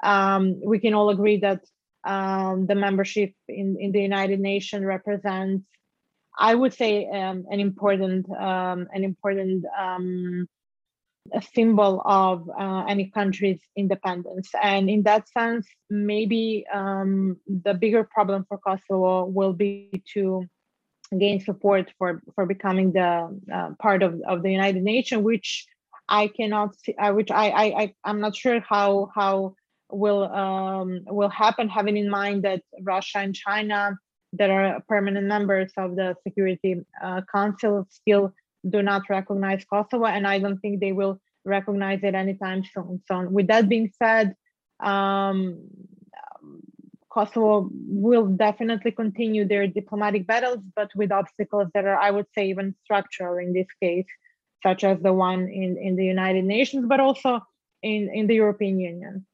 um, we can all agree that um, the membership in, in the United Nations represents, I would say, um, an important um, an important um, a symbol of uh, any country's independence. And in that sense, maybe um, the bigger problem for Kosovo will be to gain support for for becoming the uh, part of, of the United Nations, which I cannot see, uh, which I, I I I'm not sure how how will um, will happen, having in mind that Russia and China that are permanent members of the Security uh, Council still do not recognize Kosovo, and I don't think they will recognize it anytime soon. So, with that being said, um, Kosovo will definitely continue their diplomatic battles, but with obstacles that are, I would say, even structural in this case, such as the one in, in the United Nations, but also in, in the European Union.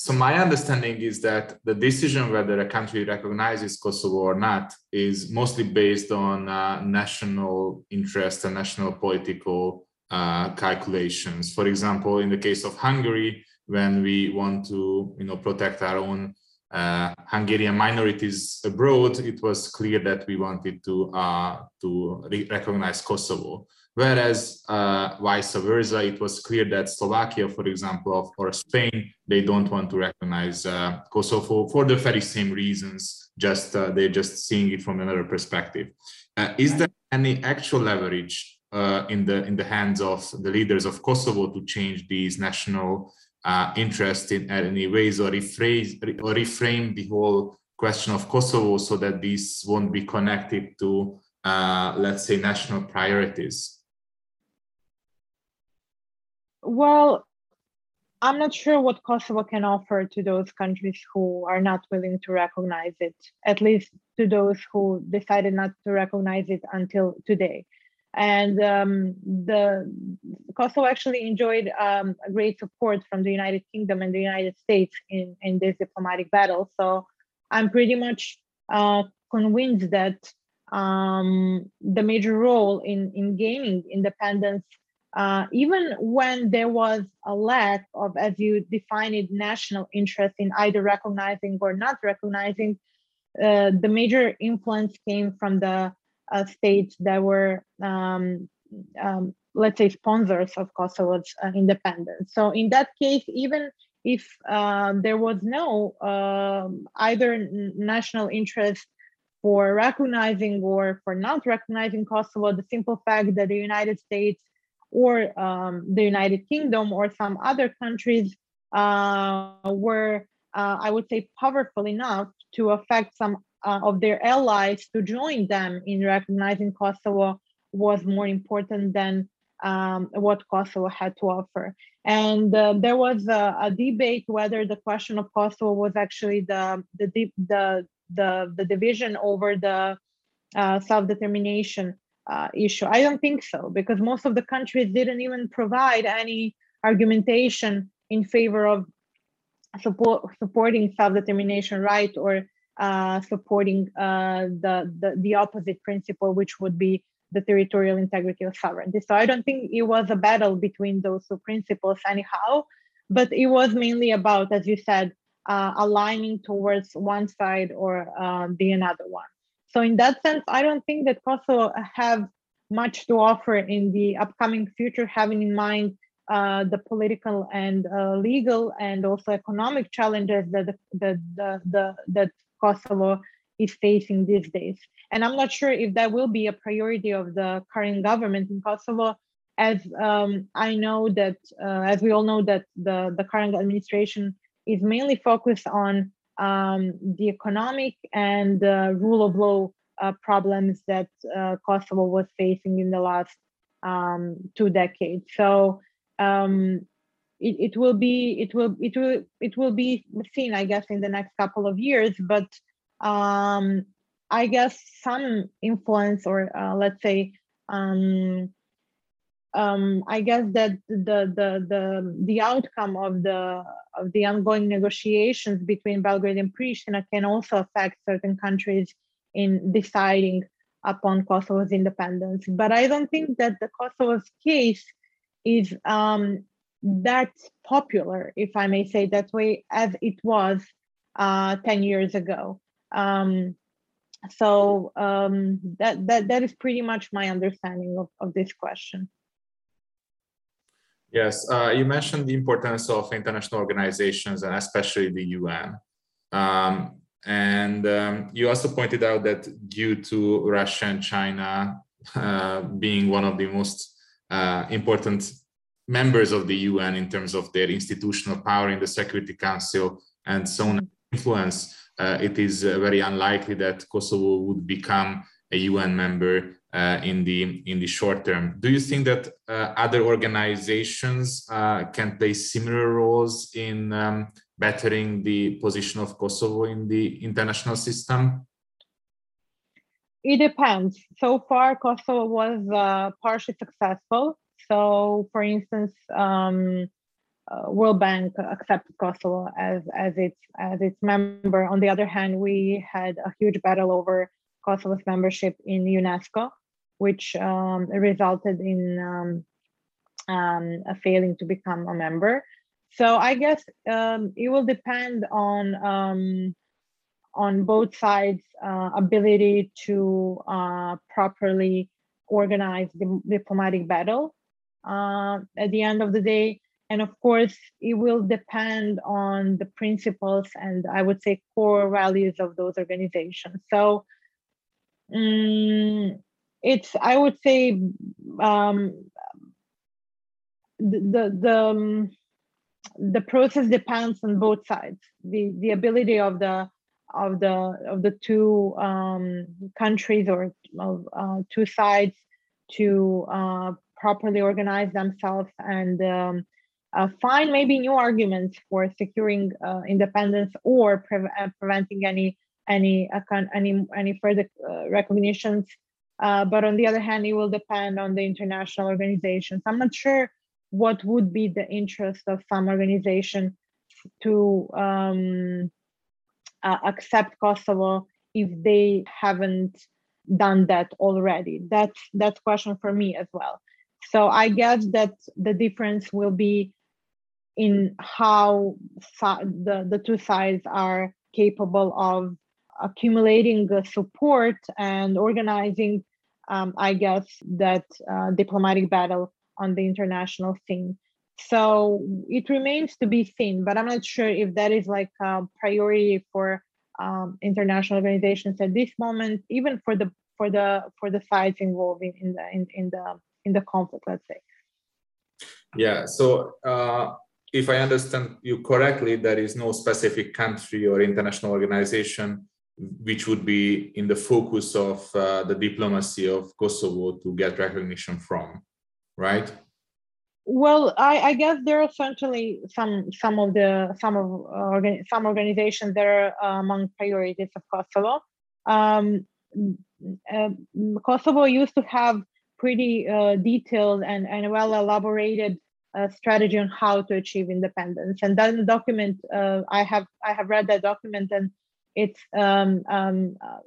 So my understanding is that the decision whether a country recognizes Kosovo or not is mostly based on uh, national interest and national political uh, calculations. For example, in the case of Hungary, when we want to you know protect our own uh, Hungarian minorities abroad, it was clear that we wanted to uh, to re recognize Kosovo. Whereas uh, vice versa, it was clear that Slovakia, for example, or Spain, they don't want to recognize uh, Kosovo for the very same reasons. Just uh, they're just seeing it from another perspective. Uh, is there any actual leverage in the in the hands of the leaders of Kosovo to change these national uh, interest in any ways or rephrase or reframe the whole question of Kosovo so that these won't be connected to, uh, let's say, national priorities? Well, I'm not sure what Kosovo can offer to those countries who are not willing to recognize it, at least to those who decided not to recognize it until today and um, the Kosovo actually enjoyed um, great support from the United Kingdom and the United States in in this diplomatic battle. So I'm pretty much uh, convinced that um, the major role in in gaining independence, uh, even when there was a lack of, as you define it, national interest in either recognizing or not recognizing, uh, the major influence came from the uh, states that were, um, um, let's say, sponsors of Kosovo's uh, independence. So in that case, even if uh, there was no um, either national interest for recognizing or for not recognizing Kosovo, the simple fact that the United States or um, the United Kingdom or some other countries uh, were, uh, I would say, powerful enough to affect some uh, of their allies to join them in recognizing Kosovo was more important than um, what Kosovo had to offer. And uh, there was a, a, debate whether the question of Kosovo was actually the the the the, the division over the uh, self-determination uh, issue. I don't think so because most of the countries didn't even provide any argumentation in favor of support supporting self-determination right or uh, supporting uh, the, the, the opposite principle, which would be the territorial integrity of sovereignty. So I don't think it was a battle between those two principles anyhow, but it was mainly about, as you said, uh, aligning towards one side or uh, the another one. So in that sense, I don't think that Kosovo have much to offer in the upcoming future, having in mind uh, the political and uh, legal and also economic challenges that the, the, the, the, that Kosovo is facing these days. And I'm not sure if that will be a priority of the current government in Kosovo, as um, I know that, uh, as we all know, that the, the current administration is mainly focused on um, the economic and uh, rule of law uh, problems that uh, Kosovo was facing in the last um, two decades. So um, it, it will be it will it will it will be seen, I guess, in the next couple of years. But um, I guess some influence, or uh, let's say, um, I guess that the the the the outcome of the of the ongoing negotiations between Belgrade and Pristina can also affect certain countries in deciding upon Kosovo's independence. But I don't think that the Kosovo's case is um, that popular, if I may say that way, as it was uh, 10 years ago. Um, so um, that, that, that is pretty much my understanding of, of this question. Yes, uh, you mentioned the importance of international organizations and especially the UN. Um, and um, you also pointed out that due to Russia and China uh, being one of the most uh, important members of the UN in terms of their institutional power in the Security Council and so on influence, uh, it is uh, very unlikely that Kosovo would become a UN member uh, in the in the short term. Do you think that uh, other organizations uh, can play similar roles in um, bettering the position of Kosovo in the international system? It depends. So far, Kosovo was uh, partially successful. So, for instance, um, uh, World Bank accepted Kosovo as as its as its member. On the other hand, we had a huge battle over Kosovo's membership in UNESCO, which um, resulted in um, um, a failing to become a member. So I guess um, it will depend on um, on both sides' uh, ability to uh, properly organize the diplomatic battle uh, at the end of the day. And of course, it will depend on the principles and I would say core values of those organizations. So um, it's I would say um, the the the, um, the process depends on both sides. The the ability of the of the of the two um, countries or of uh, two sides to uh, properly organize themselves and um, uh, find maybe new arguments for securing uh, independence or pre- uh, preventing any any any any further uh, recognitions. Uh, but on the other hand, it will depend on the international organizations. I'm not sure what would be the interest of some organization to um, uh, accept Kosovo if they haven't done that already. That's that's question for me as well. So I guess that the difference will be in how the, the two sides are capable of accumulating the support and organizing, um, I guess, that uh, diplomatic battle on the international scene. So it remains to be seen, but I'm not sure if that is like a priority for um, international organizations at this moment, even for the for the for the sides involved in, the in, in the in the conflict, let's say. Yeah. So uh, if I understand you correctly, there is no specific country or international organization which would be in the focus of uh, the diplomacy of Kosovo to get recognition from, right? Well, I, I guess there are certainly some some of the some of uh, some organizations that are uh, among priorities of Kosovo. Um, uh, Kosovo used to have pretty uh, detailed and, and well elaborated uh, strategy on how to achieve independence, and that document I have I have read that document and it's um, um, uh,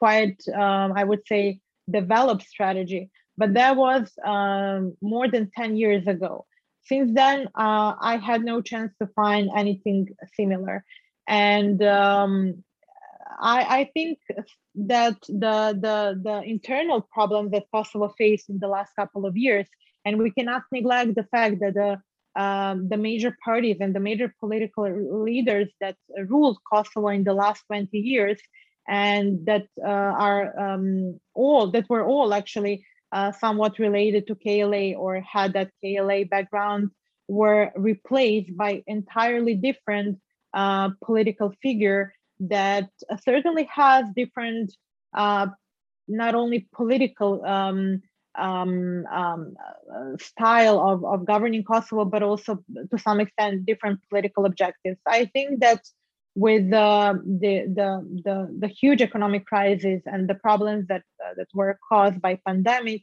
quite, um, I would say, developed strategy. But that was um, more than 10 years ago. Since then, uh, I had no chance to find anything similar. And um, I, I, think that the, the, the internal problems that Kosovo faced in the last couple of years, and we cannot neglect the fact that the um, the major parties and the major political leaders that ruled Kosovo in the last 20 years and that uh, are um, all that were all actually uh, somewhat related to KLA or had that KLA background were replaced by entirely different uh, political figure that certainly has different uh, not only political um, um, um, uh, style of, of governing Kosovo, but also to some extent different political objectives. I think that with the, the, the, the, the huge economic crisis and the problems that, uh, that were caused by pandemic,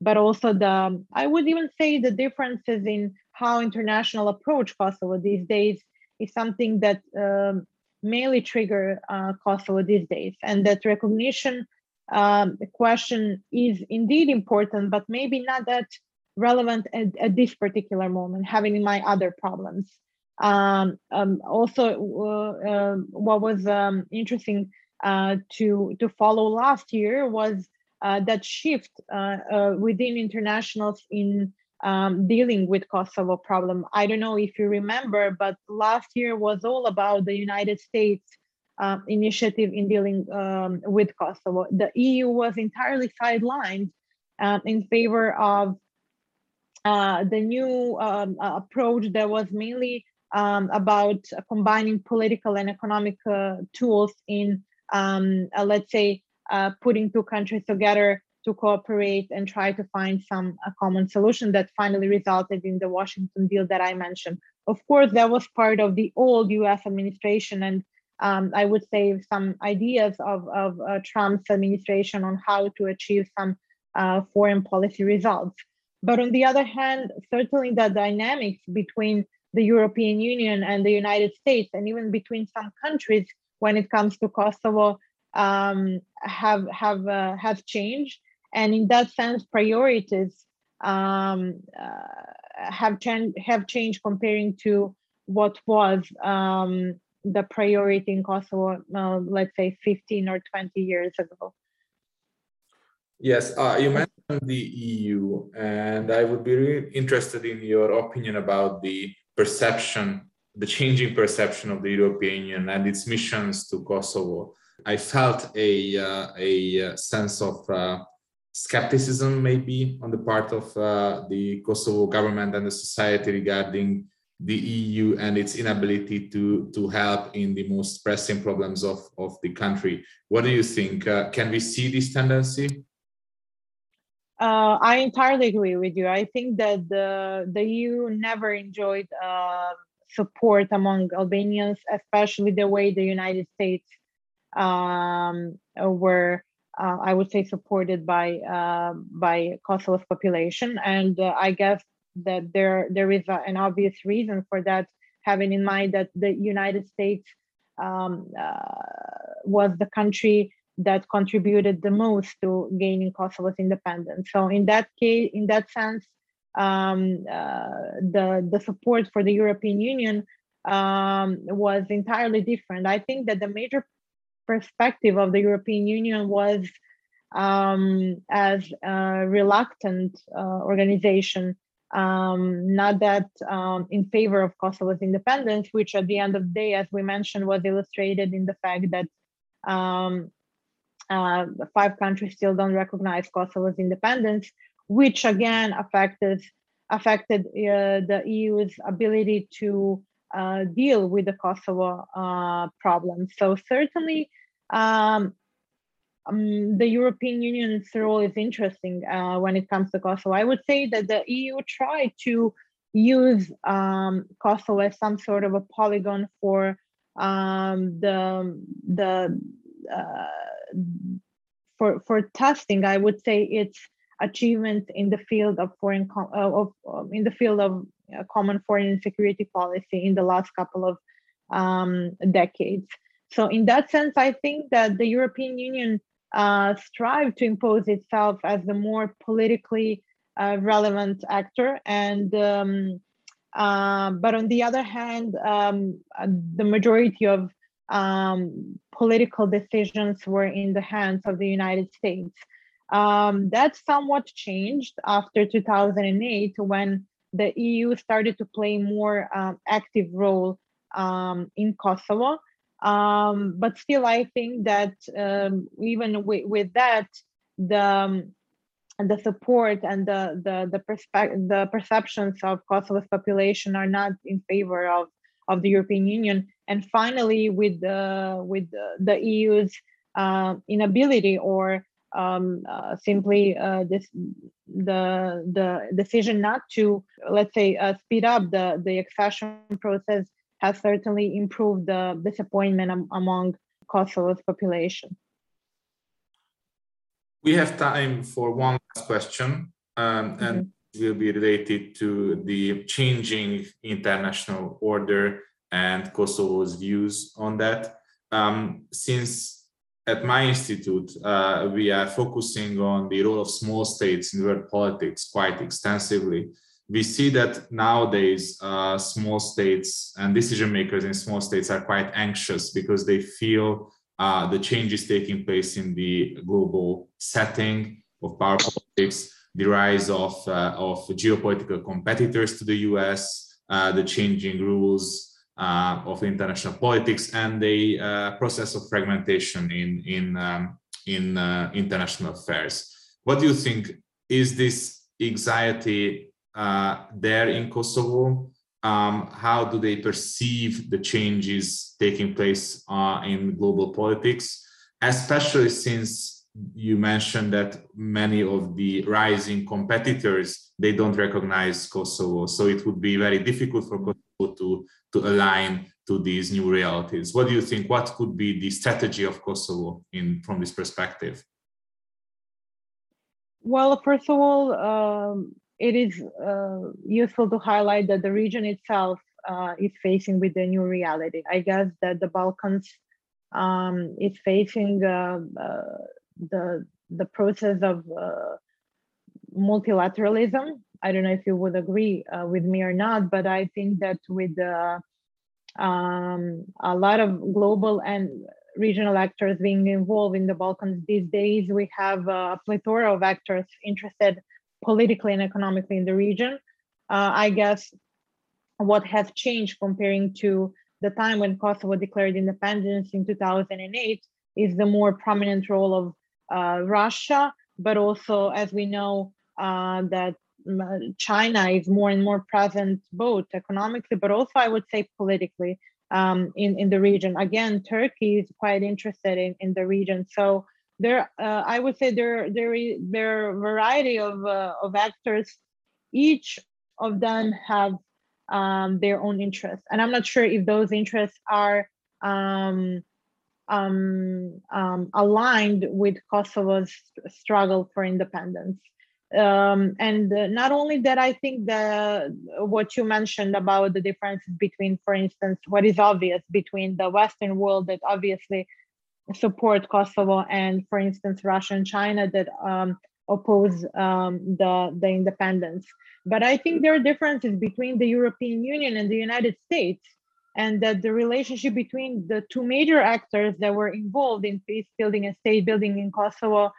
but also the, I would even say the differences in how international approach Kosovo these days is something that um, mainly trigger uh, Kosovo these days. And that recognition um, question is indeed important, but maybe not that relevant at, at this particular moment, having in mind other problems. Um, um, also, uh, uh, what was um, interesting uh, to to follow last year was uh, that shift uh, uh, within internationals in um, dealing with Kosovo problem. I don't know if you remember, but last year was all about the United States initiative in dealing um, with Kosovo. The EU was entirely sidelined in favor of the new um, approach that was mainly um, about combining political and economic uh, tools in, um, uh, let's say, uh, putting two countries together to cooperate and try to find some a common solution that finally resulted in the Washington deal that I mentioned. Of course, that was part of the old US administration, and um, I would say some ideas of, of uh, Trump's administration on how to achieve some uh, foreign policy results. But on the other hand, certainly the dynamics between the European Union and the United States, and even between some countries when it comes to Kosovo, um, have have uh, have changed. And in that sense, priorities um, uh, have changed have changed comparing to what was um, the priority in Kosovo, uh, let's say 15 or 20 years ago. Yes, uh, you mentioned the EU, and I would be really interested in your opinion about the perception, the changing perception of the European Union and its missions to Kosovo, I felt a, uh, a uh, sense of uh, skepticism, maybe, on the part of uh, the Kosovo government and the society regarding the EU and its inability to, to help in the most pressing problems of, of the country. What do you think? Uh, can we see this tendency? Uh, I entirely agree with you. I think that the the EU never enjoyed uh, support among Albanians, especially the way the United States um, were, uh, I would say, supported by uh, by Kosovo's population. And uh, I guess that there there is a, an obvious reason for that, having in mind that the United States um, uh, was the country that contributed the most to gaining Kosovo's independence. So in that case, in that sense, um, uh, the the support for the European Union um, was entirely different. I think that the major perspective of the European Union was um, as a reluctant uh, organization, um, not that um, in favor of Kosovo's independence, which at the end of the day, as we mentioned, was illustrated in the fact that um, uh, five countries still don't recognize Kosovo's independence, which again affected affected uh, the EU's ability to uh, deal with the Kosovo uh, problem. So certainly, um, um, the European Union's role is interesting uh, when it comes to Kosovo. I would say that the EU tried to use um, Kosovo as some sort of a polygon for um, the the uh, for for testing, I would say it's achievements in the field of foreign uh, of um, in the field of uh, common foreign and security policy in the last couple of um, decades. So in that sense, I think that the European Union uh, strive to impose itself as the more politically uh, relevant actor, and um, uh, but on the other hand, um, the majority of um, political decisions were in the hands of the United States. Um, that somewhat changed after 2008 when the EU started to play more um, active role um, in Kosovo. Um, but still, I think that um, even with, with that, the and the support and the the the, perspe- the perceptions of Kosovo's population are not in favor of of the European Union. And finally, with the with the, the EU's uh, inability or um, uh, simply uh, this the the decision not to let's say uh, speed up the the accession process has certainly improved the disappointment am- among Kosovo's population. We have time for one last question, um, and mm-hmm. will be related to the changing international order and Kosovo's views on that. Um, since at my institute, uh, we are focusing on the role of small states in world politics quite extensively. We see that nowadays, uh, small states and decision makers in small states are quite anxious because they feel uh, the changes taking place in the global setting of power politics, the rise of, uh, of geopolitical competitors to the US, uh, the changing rules uh, of international politics, and the uh, process of fragmentation in, in, um, in international affairs. What do you think? Is this anxiety there in Kosovo? um, how do they perceive the changes taking place uh, in global politics, especially since you mentioned that many of the rising competitors they don't recognize Kosovo, so it would be very difficult for Kosovo to to align to these new realities. What do you think? What could be the strategy of Kosovo in from this perspective? Well, first of all, um, it is uh, useful to highlight that the region itself uh, is facing with the new reality. I guess that the Balkans um, is facing uh, uh the the process of uh, multilateralism. I don't know if you would agree uh, with me or not, but I think that with um, a lot of global and regional actors being involved in the Balkans these days, we have a plethora of actors interested politically and economically in the region. Uh, I guess what has changed comparing to the time when Kosovo declared independence in 2008 is the more prominent role of uh, Russia, but also, as we know, uh, that China is more and more present both economically, but also I would say politically um, in, in the region. Again, Turkey is quite interested in, in the region. So there uh, i would say there there there are a variety of uh, of actors. Each of them have um, their own interests and i'm not sure if those interests are um, um, um aligned with kosovo's struggle for independence. Um, and not only that i think the what you mentioned about the differences between for instance what is obvious between the western world that obviously support Kosovo and, for instance, Russia and China that um, oppose um, the, the independence. But I think there are differences between the European Union and the United States, and that the relationship between the two major actors that were involved in peace building and state building in Kosovo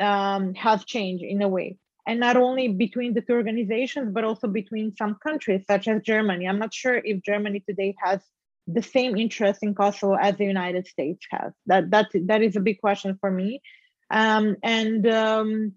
um, has changed in a way. And not only between the two organizations, but also between some countries, such as Germany. I'm not sure if Germany today has the same interest in Kosovo as the United States has. That that that is a big question for me, um, and um,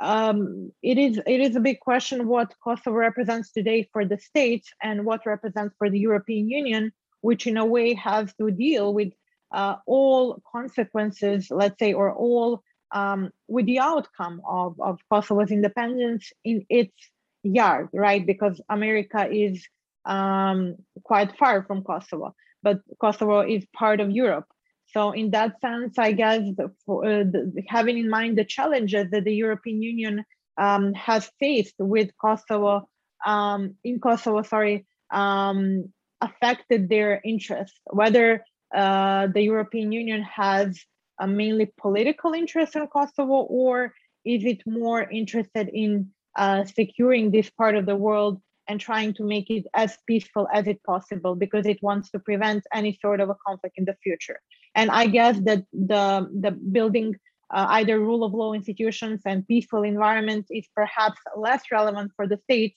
um, it is it is a big question what Kosovo represents today for the states and what represents for the European Union, which in a way has to deal with uh, all consequences, let's say, or all um, with the outcome of, of Kosovo's independence in its yard, right? Because America is um, quite far from Kosovo, but Kosovo is part of Europe. So in that sense, I guess the, for, uh, the, having in mind the challenges that the European Union um, has faced with Kosovo, um, in Kosovo, sorry, um, affected their interests. Whether uh, the European Union has a mainly political interest in Kosovo, or is it more interested in uh, securing this part of the world and trying to make it as peaceful as it possible because it wants to prevent any sort of a conflict in the future. And I guess that the the building uh, either rule of law institutions and peaceful environment is perhaps less relevant for the states,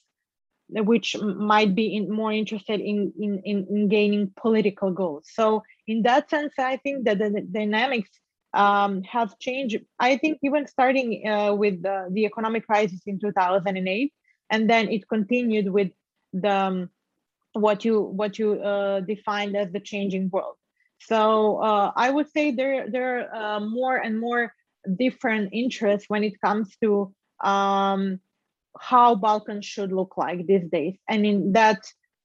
which might be in, more interested in, in, in, in, gaining political goals. So in that sense, I think that the, the dynamics um, have changed. I think even starting uh, with the, the, economic crisis in 2008, and then it continued with the um, what you what you uh, defined as the changing world. So uh, I would say there there are uh, more and more different interests when it comes to um, how Balkans should look like these days, and in that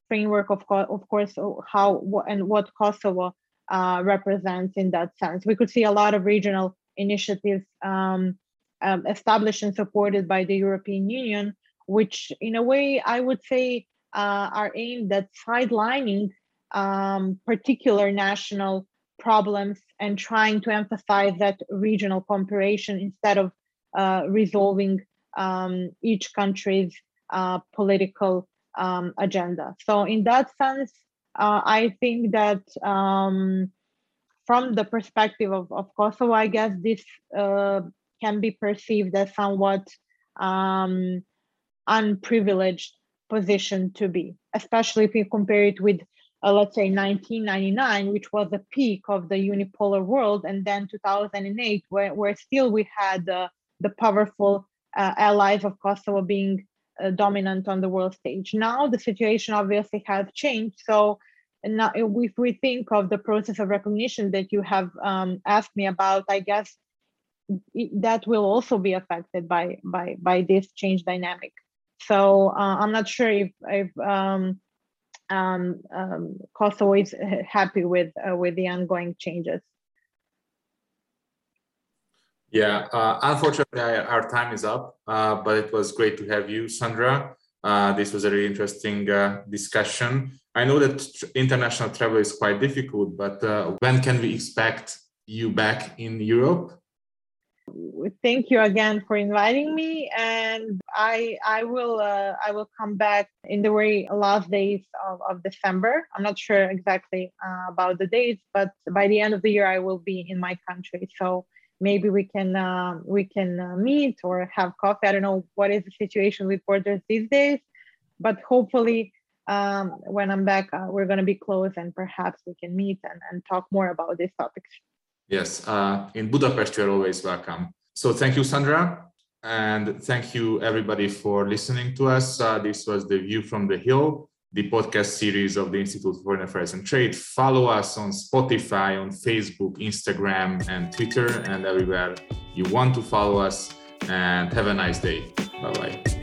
framework, of course, of course, how and what Kosovo uh, represents in that sense. We could see a lot of regional initiatives um, um, established and supported by the European Union, which, in a way, I would say uh, are aimed at sidelining um, particular national problems and trying to emphasize that regional cooperation instead of uh, resolving um, each country's uh, political um, agenda. So, in that sense, uh, I think that um, from the perspective of, of Kosovo, I guess this uh, can be perceived as somewhat um, unprivileged position to be, especially if you compare it with, uh, let's say, 1999, which was the peak of the unipolar world, and then 2008, where, where still we had the powerful uh, allies of Kosovo being uh, dominant on the world stage. Now the situation obviously has changed. So now if we think of the process of recognition that you have um, asked me about, I guess that will also be affected by by by this change dynamic. So uh, I'm not sure if if um, um, um, Kosovo is happy with uh, with the ongoing changes. Yeah, uh, unfortunately, our time is up, uh, but it was great to have you, Sandra. Uh, this was a really interesting uh, discussion. I know that international travel is quite difficult, but uh, when can we expect you back in Europe? Thank you again for inviting me, and I I will uh, I will come back in the very last days of, of December. I'm not sure exactly about the dates, but by the end of the year, I will be in my country. So maybe we can uh, we can uh, meet or have coffee. I don't know what is the situation with borders these days, but hopefully um, when I'm back, uh, we're going to be close and perhaps we can meet and, and talk more about these topics. Yes, uh, in Budapest, you're always welcome. So thank you, Sandra. And thank you, everybody, for listening to us. Uh, this was The View from the Hill the podcast series of the Institute for Foreign Affairs and Trade. Follow us on Spotify, on Facebook, Instagram, and Twitter, and everywhere you want to follow us. And have a nice day. Bye bye.